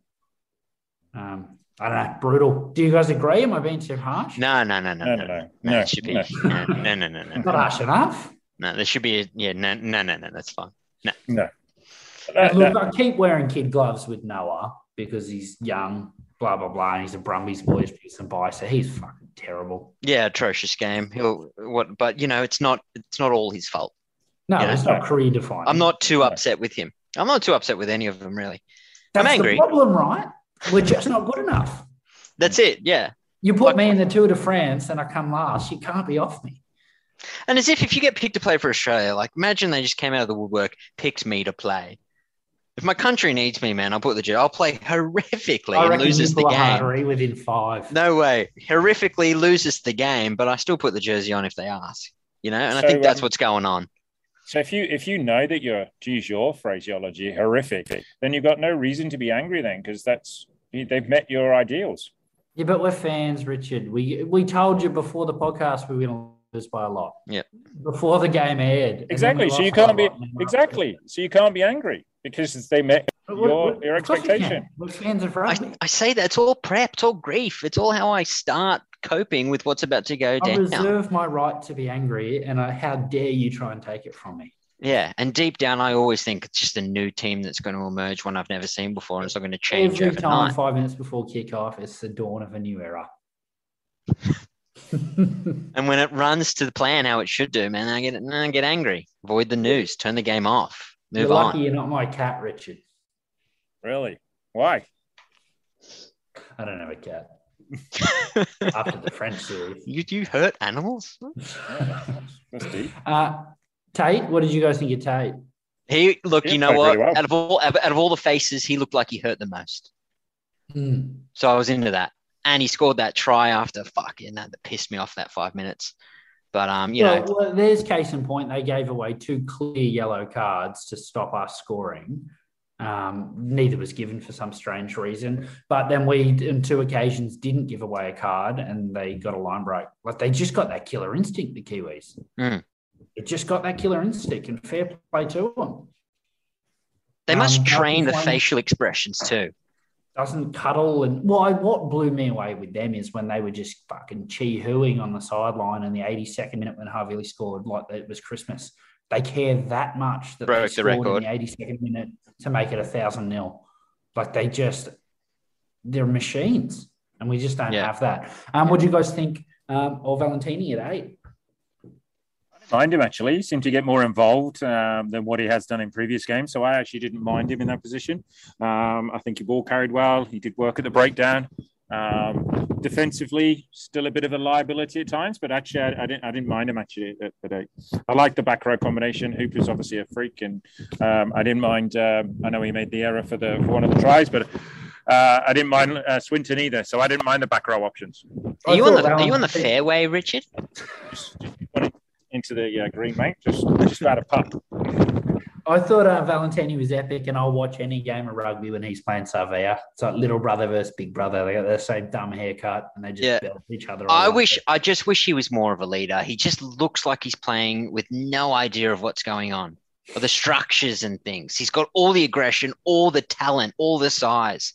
Um, I don't know, brutal. Do you guys agree? Am I being too harsh? No, no, no, no, No, no, no, no. No, No, it should be no. [LAUGHS] no, no, no, no, no. Not harsh enough. No, there should be a, yeah, no, no, no, no. That's fine. No. And That- look, I keep wearing kid gloves with Noah because he's young, blah blah blah, and he's a Brumbies boy, Pearson by, so he's fucking terrible. Yeah, atrocious game. He'll what, but you know, it's not it's not all his fault. No, Yeah. it's not career defining. I'm not too No. upset with him. I'm not too upset with any of them really. That's I'm angry. The problem, right? We're just not good enough. That's it. Yeah. You put Like- me in the Tour de France and I come last. You can't be off me. And as if if you get picked to play for Australia, like imagine they just came out of the woodwork, picked me to play. If my country needs me, man, I'll put the jersey. I'll play horrifically I and loses the game. Within five. No way. Horrifically loses the game, but I still put the jersey on if they ask. You know, and I think that's um, what's going on. So if you if you know that you're to use your phraseology horrific, then you've got no reason to be angry then because that's they've met your ideals. Yeah, but we're fans, Richard. We we told you before the podcast we were going to lose by a lot. Yep. Before the game aired. Exactly. So you lost by a can't be lot, and then exactly. So you can't be angry because they met your your of course we can. expectation. We're fans of I. I say that it's all prep, it's all grief, it's all how I start coping with what's about to go I down. I reserve my right to be angry, and I, how dare you try and take it from me? Yeah, and deep down, I always think it's just a new team that's going to emerge, one I've never seen before, and it's not going to change Every time, overnight. five minutes before kickoff, it's the dawn of a new era. [LAUGHS] And when it runs to the plan how it should do, man, I get I get angry. Avoid the news, turn the game off, You're lucky on. you're not my cat, Richard. Really? Why? I don't have a cat. [LAUGHS] After the French series. You you hurt animals? That's deep. Uh, Tate, what did you guys think of Tate? He look, He you know what? really well. Out of all out of all the faces, he looked like he hurt the most. Hmm. So I was into that. And he scored that try after fucking that that pissed me off that five minutes. But um, you well, know, well, there's case in point. They gave away two clear yellow cards to stop us scoring. Um, neither was given for some strange reason. But then we, in two occasions, didn't give away a card and they got a line break. Like they just got that killer instinct, the Kiwis. Mm. It just got that killer instinct and fair play to them. They must Um, train the facial expressions too. Doesn't cuddle and well, I- what blew me away with them is when they were just fucking chi hooing on the sideline in the 82nd minute when Harvey scored like it was Christmas. They care that much that Broke they the scored record. in the 82nd minute to make it a thousand nil. Like they just they're machines, and we just don't Yeah. have that. Um, what do you guys think um, of Valentini at eight? Mind him actually. He seemed to get more involved um, than what he has done in previous games. So I actually didn't mind him in that position. Um, I think he ball carried well. He did work at the breakdown. Um, defensively, still a bit of a liability at times, but actually, I, I didn't. I didn't mind him actually at, at eight. I like the back row combination. Hooper's obviously a freak, and um, I didn't mind. Um, I know he made the error for the for one of the tries, but uh, I didn't mind uh, Swinton either. So I didn't mind the back row options. Are you on the thought Are you on the fairway, Richard? Just, just put it into the uh, green, mate. Just just about a putt. I thought uh, Valentini was epic, and I'll watch any game of rugby when he's playing Savea. It's like little brother versus big brother. They got the same dumb haircut, and they just Yeah. belt each other. I wish it. I just wish he was more of a leader. He just looks like he's playing with no idea of what's going on. Or the structures and things. He's got all the aggression, all the talent, all the size.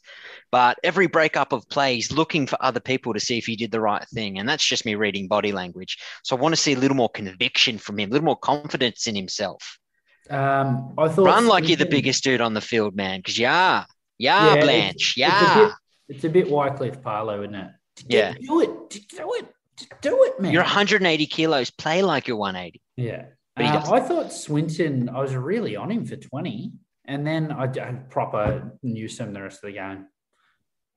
But every breakup of play, he's looking for other people to see if he did the right thing. And that's just me reading body language. So I want to see a little more conviction from him, a little more confidence in himself. Um, I thought Run like you're the biggest dude on the field, man. Because you are. Yeah, Yeah, Blanche. It's a Yeah. bit, it's a bit Wycliff Palu, isn't it? Yeah. do it, do it, do it, man. You're 180 kilos. Play like you're 180. Yeah. Uh. I thought Swinton, I was really on him for 20. And then I, I proper knew some the rest of the game.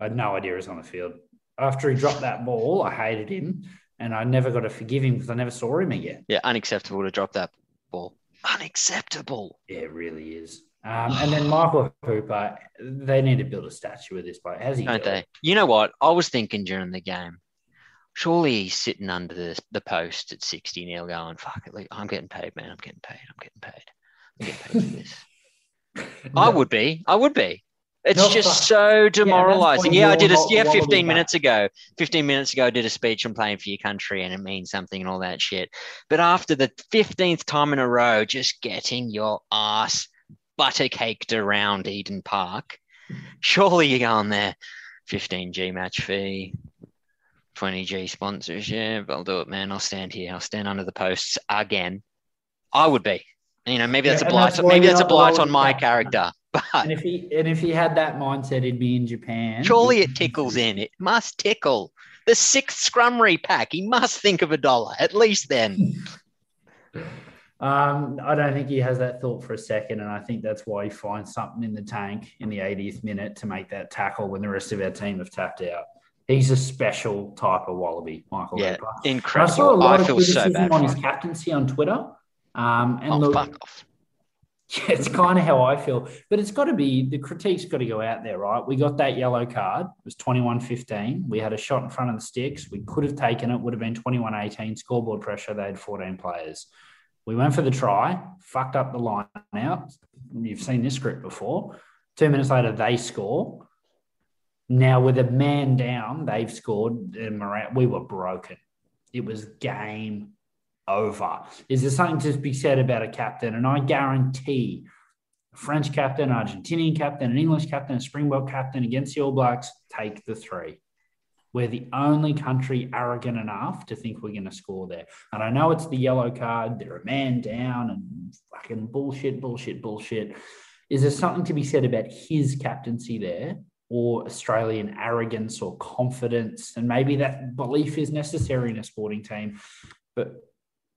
I had no idea he was on the field. After he dropped that ball, I hated him. And I never got to forgive him because I never saw him again. Yeah, unacceptable to drop that ball. Unacceptable. Yeah, it really is. Um, and then Michael Hooper, they need to build a statue of this bloke. How's he Don't do they? You know what? I was thinking during the game, surely he's sitting under the, the post at 60 nil going, fuck it. I'm getting paid, man. I'm getting paid. I'm getting paid. I'm getting paid for [LAUGHS] this. I would be. I would be. It's No, just so demoralizing. why Yeah, I did a yeah, wallaby 15 back. minutes ago. 15 minutes ago I did a speech on playing for your country and it means something and all that shit. But after the 15th time in a row, just getting your ass butter caked around Eden Park, surely you're going there. 15G match fee, 20G sponsorship. But I'll do it, man. I'll stand here. I'll stand under the posts again. I would be. You know, maybe that's Yeah, a blight. that's maybe that's a blight on my that. character. [LAUGHS] But And if he and if he had that mindset, he'd be in Japan. Surely it tickles in. It must tickle. The sixth scrum repack. He must think of a dollar at least then. [LAUGHS] Um, I don't think he has that thought for a second, and I think that's why he finds something in the tank in the 80th minute to make that tackle when the rest of our team have tapped out. He's a special type of wallaby, Michael. Yeah, Hooper. I saw a lot I of feel so criticism on his captaincy on Twitter. Um, and Oh, [LAUGHS] off. Yeah, it's kind of how I feel. But it's got to be the critique's got to go out there, right? We got that yellow card. It was 21 15. We had a shot in front of the sticks. We could have taken it, would have been 21 18. Scoreboard pressure. They had 14 players. We went for the try, fucked up the line out. You've seen this script before. Two minutes later, they score. Now, with a man down, they've scored. And we were broken. It was game over. Is there something to be said about a captain? And I guarantee a French captain, Argentinian captain, an English captain, a Springbok captain against the All Blacks take the three. We're the only country arrogant enough to think we're going to score there. And I know it's the yellow card, they're a man down and fucking bullshit, bullshit, bullshit. Is there something to be said about his captaincy there or Australian arrogance or confidence? And maybe that belief is necessary in a sporting team. But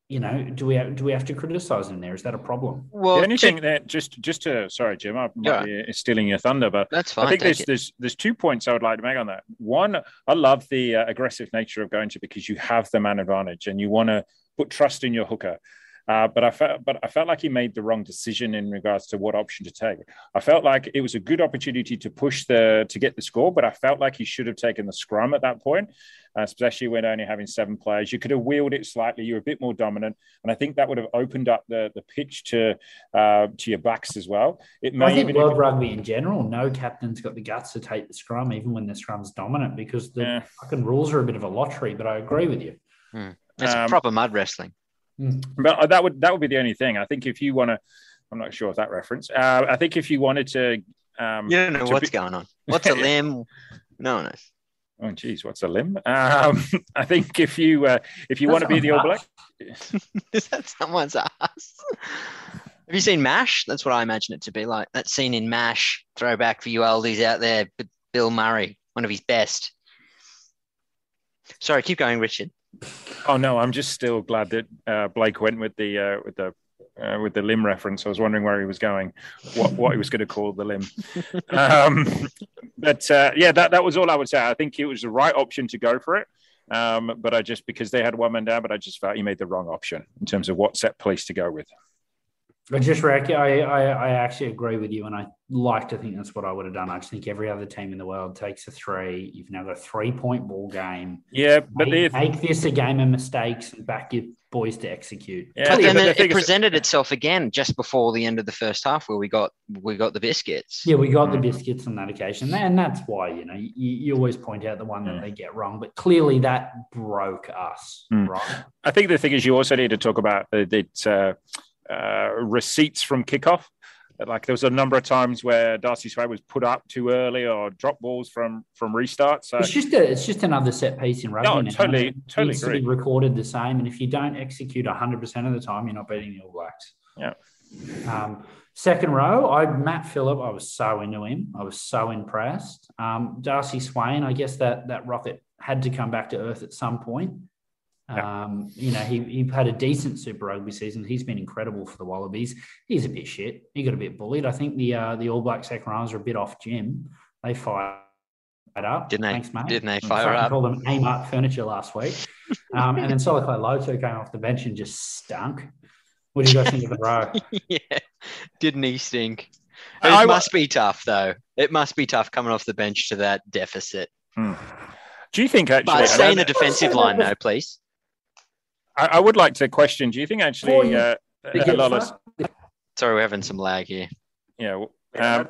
you know, do we have, do we have to criticize him there? Is that a problem? Well, the only to- thing that just just to sorry, Jim, I Yeah. be stealing your thunder, but that's fine. I think there's it. there's there's two points I would like to make on that. One, I love the uh, aggressive nature of going to because you have the man advantage and you want to put trust in your hooker. Uh, but I felt, but I felt like he made the wrong decision in regards to what option to take. I felt like it was a good opportunity to push the to get the score, but I felt like he should have taken the scrum at that point, uh, especially when only having seven players. You could have wheeled it slightly. You're a bit more dominant, and I think that would have opened up the the pitch to uh, to your backs as well. It may I think world rugby in general, no captain's got the guts to take the scrum, even when the scrum's dominant, because the yeah. fucking rules are a bit of a lottery. But I agree with you. Hmm. It's um, proper mud wrestling. Hmm. But that would that would be the only thing. I think if you want to, I'm not sure of that reference. Uh, I think if you wanted to, um, you don't know what's be... going on. What's a [LAUGHS] limb? no one knows. Oh, geez, what's a limb? Um, [LAUGHS] I think if you uh, if you want to be the All Black, [LAUGHS] is that someone's ass? Have you seen Mash? That's what I imagine it to be like. That scene in Mash, throwback for you oldies out there. Bill Murray, one of his best. Sorry, keep going, Richard. Oh no, I'm just still glad that uh, Blake went with the uh, with the uh, with the limb reference. I was wondering where he was going, what what he was going to call the limb. [LAUGHS] Um, but uh, yeah, that that was all I would say. I think it was the right option to go for it. Um, but I just because they had one man down, but I just felt he made the wrong option in terms of what set police to go with. I just reckon I, I, I actually agree with you, and I like to think that's what I would have done. I just think every other team in the world takes a three. You've now got a three point ball game. Yeah, but make, make this a game of mistakes and back your boys to execute. Yeah, and then it presented itself again just before the end of the first half, where we got we got the biscuits. Yeah, we got mm. the biscuits on that occasion, and that's why you know you, you always point out the one that mm. they get wrong, but clearly that broke us. Mm. Right. I think the thing is, you also need to talk about that. Uh, uh, receipts from kickoff. Like there was a number of times where Darcy Swain was put up too early or drop balls from from restart. So it's just a, it's just another set piece in rugby. No, now. totally, it totally agree. To be recorded the same, and if you don't execute hundred percent of the time, you're not beating the All Blacks. Yeah. Um, second row, I Matt Philip. I was so into him. I was so impressed. Um, Darcy Swain. I guess that that rocket had to come back to earth at some point. Um, you know, he, he had a decent Super Rugby season. He's been incredible for the Wallabies. He's a bit shit. He got a bit bullied. I think the uh, the All Black second rows are a bit off Jim. They fired up. Didn't they? Thanks, mate. Didn't they fire up? I called them Amart Furniture last week. Um, and then Salakaia-Loto came off the bench and just stunk. What do you guys think of the row? [LAUGHS] yeah, didn't he stink? It I, must be tough, though. It must be tough coming off the bench to that deficit. Hmm. Do you think actually? But stay in the defensive [LAUGHS] line, though, please. I, I, would like to question. Do you think actually uh, Lawless? Sorry, we're having some lag here. Yeah. Um,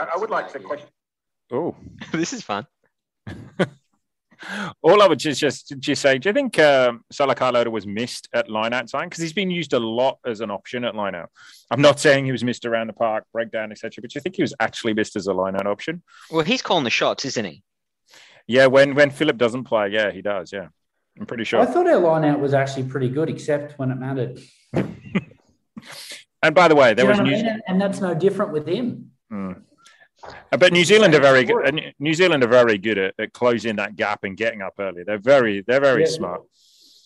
I would like to question. Oh, [LAUGHS] this is fun. [LAUGHS] All I would just just just say, do you think um, Salakaia-Loto was missed at line out time because he's been used a lot as an option at line out? I'm not saying he was missed around the park, breakdown, etc. But do you think he was actually missed as a line out option? Well, he's calling the shots, isn't he? Yeah, when when Philip doesn't play, yeah, he does. Yeah. I'm pretty sure. I thought our line out was actually pretty good, except when it mattered. [LAUGHS] and by the way, there was New Zealand, and that's no different with him. Mm. But New Zealand are very good. New Zealand are very good at, at, closing that gap and getting up early. They're very, they're very yeah, smart.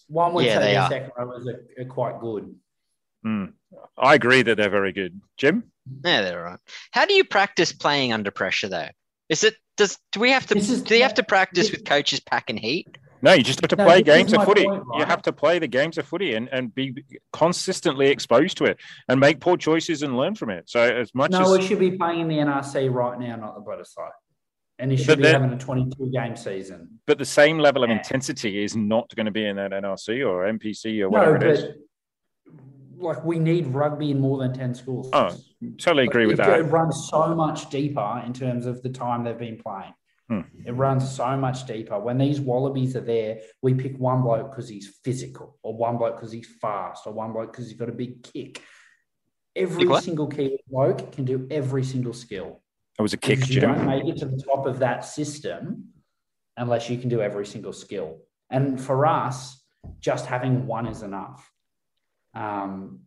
One would yeah, say the second rowers are, are quite good. Mm. I agree that they're very good. Jim? Yeah, they're right. How do you practice playing under pressure though? Is it does do we have to is, do you have to practice this, with coaches packing heat? No, you just have to no, play games of footy. Point, right? You have to play the games of footy and, and be consistently exposed to it and make poor choices and learn from it. So as much no, as we should be playing in the NRC right now, not the Bledisloe. And he should be having a 22 game season. But the same level of yeah. intensity is not going to be in that NRC or NPC or whatever no, it is. Like we need rugby in more than 10 schools. Oh, totally agree like, with that. It runs so much deeper in terms of the time they've been playing. Hmm. It runs so much deeper. When these wallabies are there, we pick one bloke because he's physical, or one bloke because he's fast, or one bloke because he's got a big kick. Every single key bloke can do every single skill. It was a kick, You don't make it to the top of that system unless you can do every single skill. And for us, just having one is enough. Um,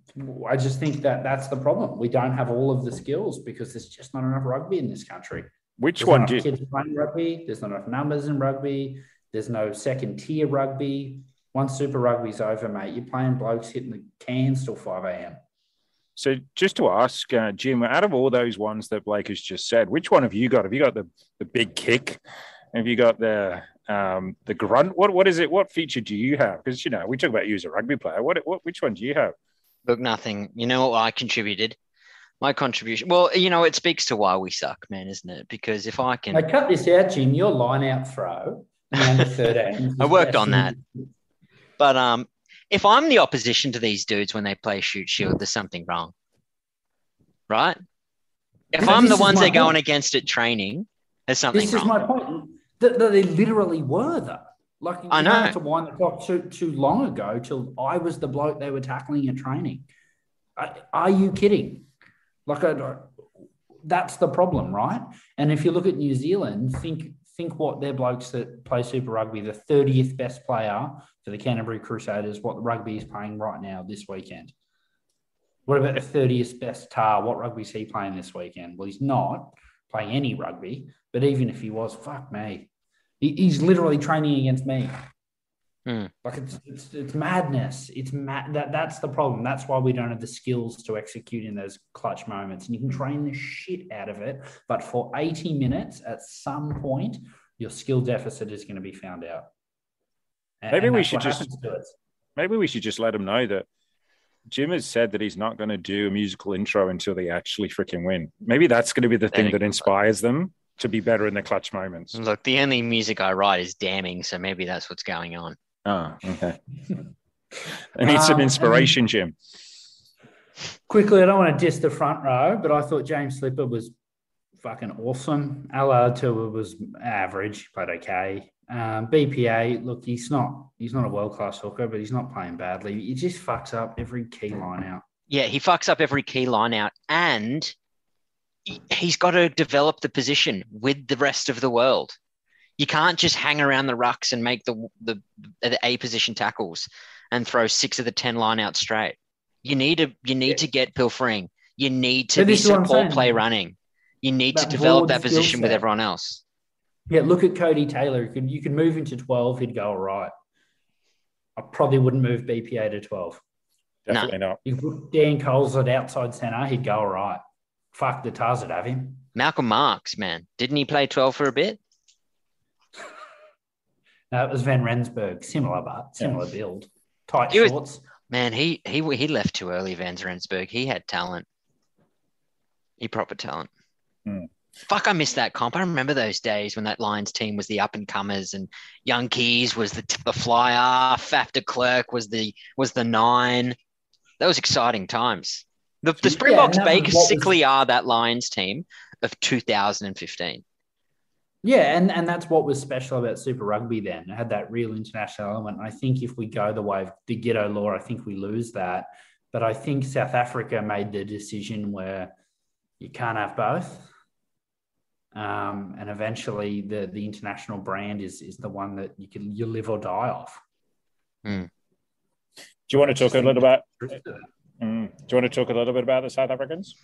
I just think that that's the problem. We don't have all of the skills because there's just not enough rugby in this country. Which There's one do you... kids playing rugby? There's not enough numbers in rugby. There's no second tier rugby. Once Super Rugby's over, mate, you're playing blokes hitting the cans till 5 a.m. So just to ask, uh, Jim, out of all those ones that Blake has just said, which one have you got? Have you got the, the big kick? Have you got the um, the grunt. What what is it? What feature do you have? Because you know we talk about you as a rugby player. What what which one do you have? Look, nothing. You know what I contributed? My contribution. Well, you know, it speaks to why we suck, man, isn't it? Because if I can, I cut this out, Jim. Your line out throw, under 13. [LAUGHS] I worked on that. But um, if I'm the opposition to these dudes when they play Shute Shield, there's something wrong, right? If But I'm the ones my they're going against at training, there's something This wrong. is my point. That, that they literally were though. Like I know. to wind the clock too too long ago till I was the bloke they were tackling at training. I, are you kidding? Like I, that's the problem, right? And if you look at New Zealand, think think what their blokes that play Super Rugby, the 30th best player for the Canterbury Crusaders, what the rugby is playing right now this weekend. What about the 30th best Tah? What rugby is he playing this weekend? Well, he's not playing any rugby, but even if he was, fuck me. He, he's literally training against me. Hmm. Like it's, it's it's madness. It's mad. That that's the problem. That's why we don't have the skills to execute in those clutch moments. And you can train the shit out of it, but for eighty minutes, at some point, your skill deficit is going to be found out. And- Maybe and we should just- happens to. Maybe we should just let them know that Jim has said that he's not going to do a musical intro until they actually freaking win. Maybe that's going to be the thing that inspires them to be better in the clutch moments. Look, the only music I write is damning, so maybe that's what's going on. Oh, okay. I need some Um, inspiration, Jim. Quickly, I don't want to diss the front row, but I thought James Slipper was fucking awesome. Alaalatoa was average, but okay. Um, BPA, look, he's not he's not a world class hooker, but he's not playing badly. He just fucks up every key line out. Yeah, he fucks up every key line out, and he's got to develop the position with the rest of the world. You can't just hang around the rucks and make the the, the A position tackles and throw six of the ten line out straight. You need to you need Yeah. to get pilfering. You need to But be this is what I'm support play running. You need to develop that skill position with everyone else. Yeah, look at Codie Taylor. You could, you could move him to 12, he'd go all right. I probably wouldn't move BPA to 12. Definitely not. You put Dane Coles at outside centre, he'd go all right. Fuck, the Tahs would have him. Malcolm Marx, man, didn't he play twelve for a bit? No, it was Van Rensburg. Similar, but similar build. Tight He was- shorts. Man, he he he left too early, Van Rensburg. He had talent. He proper talent. Hmm. Fuck, I missed that comp. I remember those days when that Lions team was the up and comers, and Young Keys was the the flyer. Faf de Klerk was the was the nine. That was exciting times. The, the Springboks and that was was- basically are that Lions team of 2015. Yeah, and, and that's what was special about Super Rugby then. It had that real international element. I think if we go the way of the Giteau law, I think we lose that. But I think South Africa made the decision where you can't have both. Um, and eventually the, the international brand is is the one that you can you live or die off. Do you want to talk a little about? Mm, do you want to talk a little bit about the South Africans?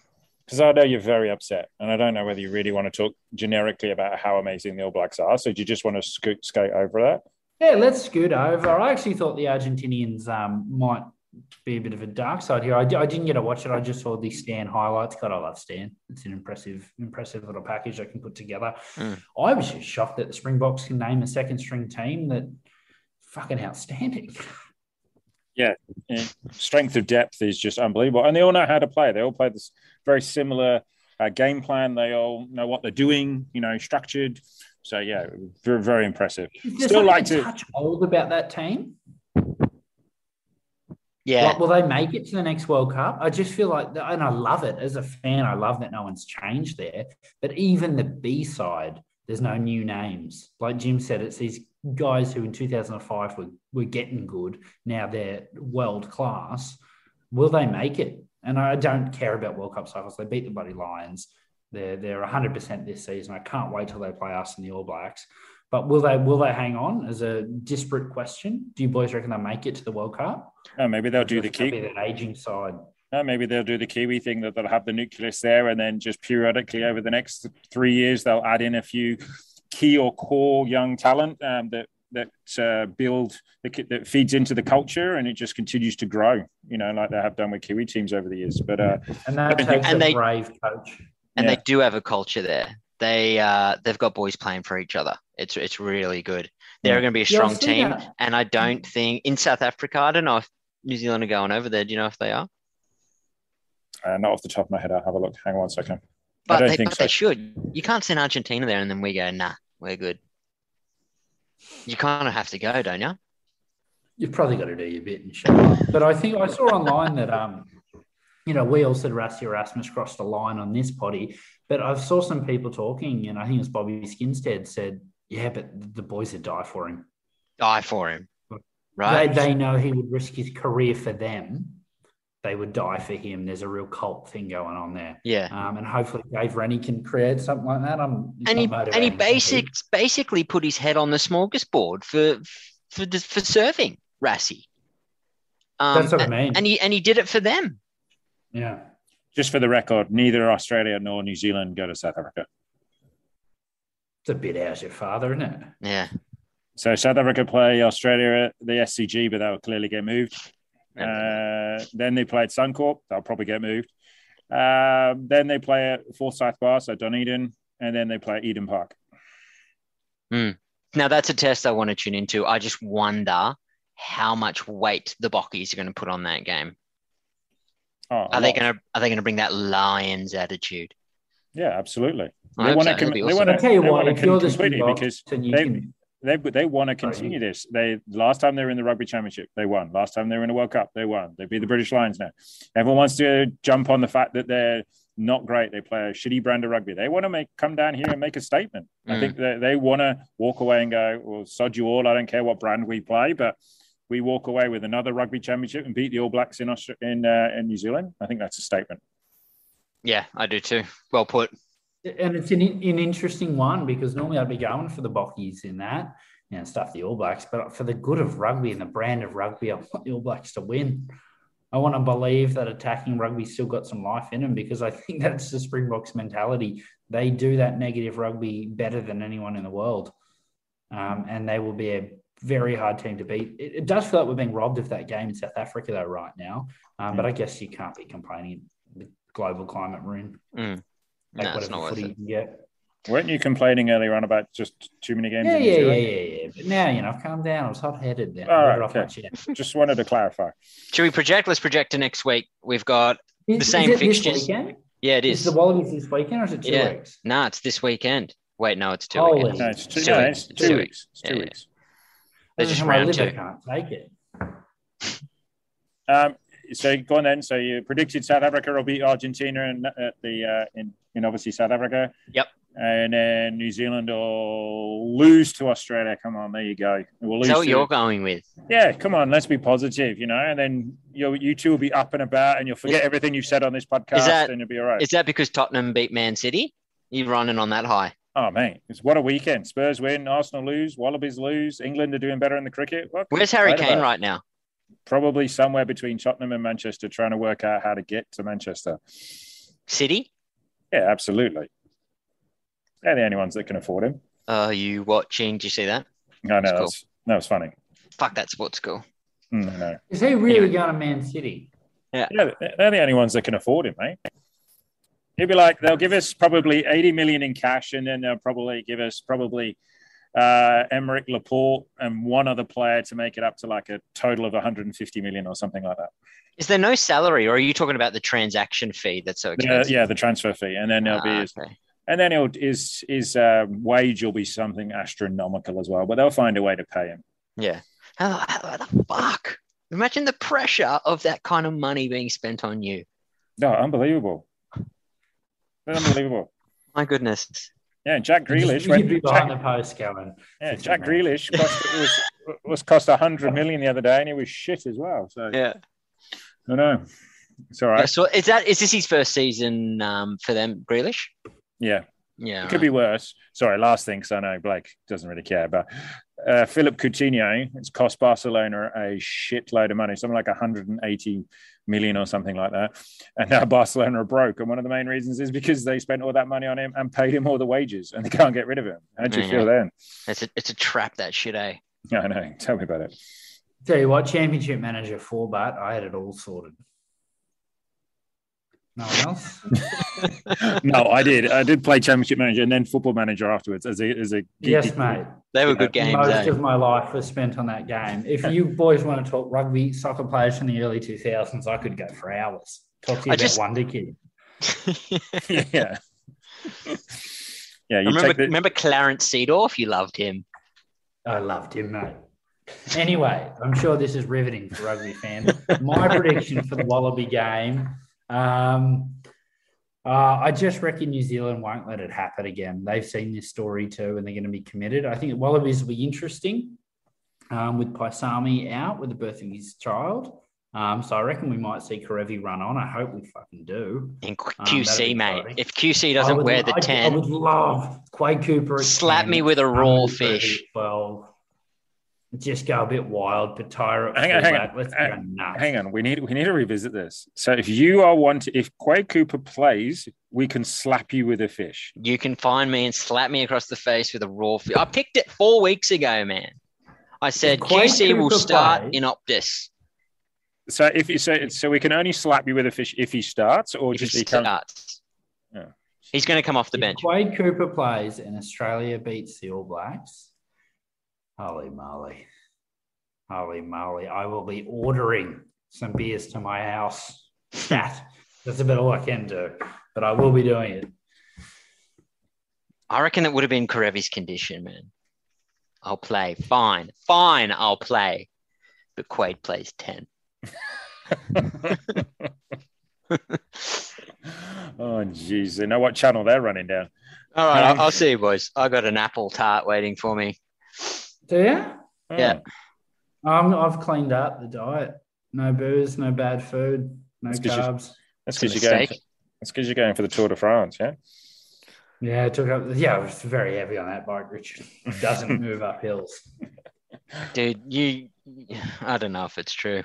Because I know you're very upset, and I don't know whether you really want to talk generically about how amazing the All Blacks are. So do you just want to scoot, skate over that? Yeah, let's scoot over. I actually thought the Argentinians um, might be a bit of a dark side here. I, didn't get to watch it. I just saw the Stan highlights. God, I love Stan. It's an impressive, impressive little package I can put together. Mm. I was just shocked that the Springboks can name a second string team that fucking outstanding. [LAUGHS] And strength of depth is just unbelievable, and they all know how to play. They all play this very similar uh, game plan. They all know what they're doing. You know, structured. So yeah, very very impressive. Is Still like something to- touch old about that team. Yeah, Like, will they make it to the next World Cup? I just feel like, and I love it as a fan. I love that no one's changed there. But even the B side, there's no new names. Like Jim said, it's these guys who in 2005 were, were getting good. Now they're world class. Will they make it? And I don't care about World Cup cycles. They beat the bloody Lions. They're they're 100% this season. I can't wait till they play us in the All Blacks. But will they will they hang on? As a disparate question, do you boys reckon they'll make it to the World Cup? Oh, maybe they'll do the key. that aging side. Uh, maybe they'll do the Kiwi thing that they'll have the nucleus there, and then just periodically over the next three years they'll add in a few key or core young talent um, that that uh, build that, that feeds into the culture, and it just continues to grow. You know, like they have done with Kiwi teams over the years. But uh, And that And takes they- a brave coach. and yeah. they do have a culture there. They uh, they've got boys playing for each other. It's it's really good. They're Yeah. going to be a strong seen team, that. and I don't think in South Africa. I don't know if New Zealand are going over there. Do you know if they are? Uh, not off the top of my head. I'll have a look. Hang on one second. I But, they, but so. they should. You can't send Argentina there and then we go, nah, we're good. You kind of have to go, don't you? You've probably got to do your bit and show up. But I think I saw online that um, you know, we all said Rassie Erasmus crossed the line on this potty, but I saw some people talking, and I think it was Bobby Skinstad said, "Yeah, but the boys would die for him. Die for him, right? They, they know he would risk his career for them. They would die for him. There's a real cult thing going on there, yeah. um, and hopefully Dave Rennie can create something like that. I'm he's and he and he motivating basic, basically put his head on the smorgasbord for for the- for serving Rassie. Um, That's what I and, mean. and he and he did it for them. yeah, Just for the record, neither Australia nor New Zealand go to South Africa. it's a bit out of your father, isn't it? Yeah, So South Africa play Australia at the SCG, but that will clearly get moved. Uh, then they play at Suncorp. They'll probably get moved. Um, then they play at Forsyth Barr, so Dunedin, and then they play at Eden Park. Now that's a test I want to tune into. I just wonder how much weight the Bokkies are going to put on that game. Oh, a Are they going to are they going to bring that Lions attitude? Yeah, absolutely. I They want so. to. That'd they want to. I tell you they what, want if you're the completely because they, can, they they want to continue this. They last time they were in the rugby championship, they won. Last time they were in a World Cup, they won. They beat the British Lions now. Everyone wants to jump on the fact that they're not great. They play a shitty brand of rugby. They want to make come down here and make a statement. I Mm. think that they want to walk away and go, "Well, sod you all. I don't care what brand we play, but." We walk away with another rugby championship and beat the All Blacks in Austra- in uh, in New Zealand. I think that's a statement. Yeah, I do too. Well put. And it's an, an interesting one because normally I'd be going for the Bokkies in that, you know, stuff the All Blacks, but for the good of rugby and the brand of rugby, I want the All Blacks to win. I want to believe that attacking rugby still got some life in them because I think [LAUGHS] that's the Springboks mentality. They do that negative rugby better than anyone in the world, um, and they will be a very hard team to beat. It, it does feel like we're being robbed of that game in South Africa though right now, um, but I guess you can't be complaining. The global climate we're Mm. Like No, it's whatever not worth footy you can get. Weren't you complaining earlier on about just too many games? Yeah, in New yeah, yeah, yeah, yeah. But now, you know, I've calmed down. I was hot headed then. All Let right, it off my okay. Just wanted to clarify. Should we project? Let's project to next week. We've got Is- The is same it fixtures. weekend? yeah, it Is is. the Wallabies this weekend or is it two Yeah. weeks? Nah, it's this weekend. Wait, no, it's two Holy- weekends. No, it's two, Two no, weeks. it's Two two weeks. weeks. It's two Yeah, yeah. weeks. They're just round live, I two. can't take it. Um, so go on then. So you predicted South Africa will beat Argentina in at the uh, in in obviously South Africa. Yep. And then New Zealand will lose to Australia. Come on, there you go. We'll lose what to- you're going with? yeah, come on, let's be positive, you know. And then you you two will be up and about, and you'll forget everything you've said on this podcast, that- and you'll be all right. Is that because Tottenham beat Man City? You're running on that high. Oh man, it's what a weekend! Spurs win, Arsenal lose, Wallabies lose, England are doing better in the cricket. Where's Harry Kane about? right now? Probably somewhere between Tottenham and Manchester, trying to work out how to get to Manchester. City? Yeah, absolutely. They're the only ones that can afford him. Are you watching? Do you see that? No, no, That's cool. that was funny. Fuck that sports school. Mm, no. Is he really Anyway. going to Man City? Yeah. Yeah, they're the only ones that can afford him, mate. He'd be like, they'll give us probably 80 million in cash, and then they'll probably give us probably uh, Aymeric Laporte and one other player to make it up to like a total of 150 million or something like that. Is there no salary, or are you talking about the transaction fee that's so Yeah, expensive? yeah, the transfer fee, and then there'll be Ah, his, okay. and then he'll, his his uh, wage will be something astronomical as well, but they'll find a way to pay him. Yeah. How, how the fuck? Imagine the pressure of that kind of money being spent on you. No, unbelievable, unbelievable. [SIGHS] My goodness. Yeah, Jack Grealish You'd went. be behind Jack, the post going. yeah, Jack. Grealish cost, was was cost 100 million the other day, and he was shit as well. So Yeah. I know. It's all right. So is that is this his first season um, for them, Grealish? Yeah, Yeah. it could be worse. Sorry, last thing, because I know Blake doesn't really care, but uh, Philippe Coutinho, it's cost Barcelona a shitload of money, something like 180 million or something like that. And now [LAUGHS] Barcelona are broke. And one of the main reasons is because they spent all that money on him and paid him all the wages and they can't get rid of him. How'd you feel then? It's a it's a trap that shit, eh? I know. Tell me about it. Tell you what, championship manager for but I had it all sorted. No one else. no, I did. I did play Championship Manager and then Football Manager afterwards as a as a yes, mate. They were good games. Most eh? of my life was spent on that game. If you boys want to talk rugby, soccer players from the early 2000s, I could go for hours. Talk to you I about just- Wonder Kid. [LAUGHS] yeah. Yeah, you remember, take the, remember Clarence Seedorf? You loved him. I loved him, mate. Anyway, I'm sure this is riveting for rugby fans. My prediction for the Wallaby game. Um, uh, I just reckon New Zealand won't let it happen again. They've seen this story too, and they're going to be committed. I think Wallabies will be interesting um, with Paisami out with the birth of his child. Um, so I reckon we might see Kerevi run on. I hope we fucking do. And Q- Um, QC, mate. If QC doesn't would- wear the I, I 10, would love Quade Cooper. Slap 10, me with a raw fish. at 12. Just go a bit wild, but Tyra. Hang on, hang fullback, on, Let's hang go nuts. hang on. We need we need to revisit this. So if you are one to, if Quade Cooper plays, we can slap you with a fish. You can find me and slap me across the face with a raw fish. I picked it four weeks ago, man. I said Quade QC will start play- in Optus So if you say so, we can only slap you with a fish if he starts, or if just he he starts. Yeah. He's going to come off the If bench. Quade Cooper plays and Australia beats the All Blacks, holy moly. Holy moly. I will be ordering some beers to my house. [LAUGHS] That, that's about all I can do, but I will be doing it. I reckon it would have been Kerevi's condition, man. I'll play. Fine. Fine, I'll play. But Quade plays 10. [LAUGHS] oh jeez, they know what channel they're running down. All right, Um, I'll, I'll see you, boys. I got an apple tart waiting for me. Do you? Yeah. Um, I've cleaned up the diet. No booze, no bad food, no That's 'cause you- carbs. that's It's because you're going. mistake. That's because you're going for the Tour de France, yeah. Yeah, I took up. Yeah, I was very heavy on that bike, Richard. It doesn't [LAUGHS] move up hills. Dude, you, I don't know if it's true.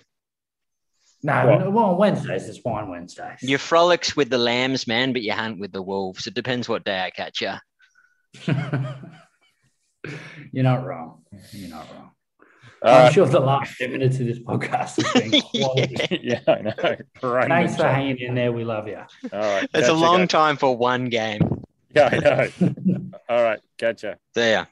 No, What? no, well, Wednesdays is wine Wednesdays. You frolics with the lambs, man, but you hunt with the wolves. It depends what day I catch you. [LAUGHS] You're not wrong. You're not wrong. Uh, I'm sure the last 10 minutes of this podcast has been quality. [LAUGHS] yeah, I know. Right [LAUGHS] Thanks for the hanging in there. We love you. All right, It's a long guys. time for one game. Yeah, I know. [LAUGHS] All right, catch ya. There.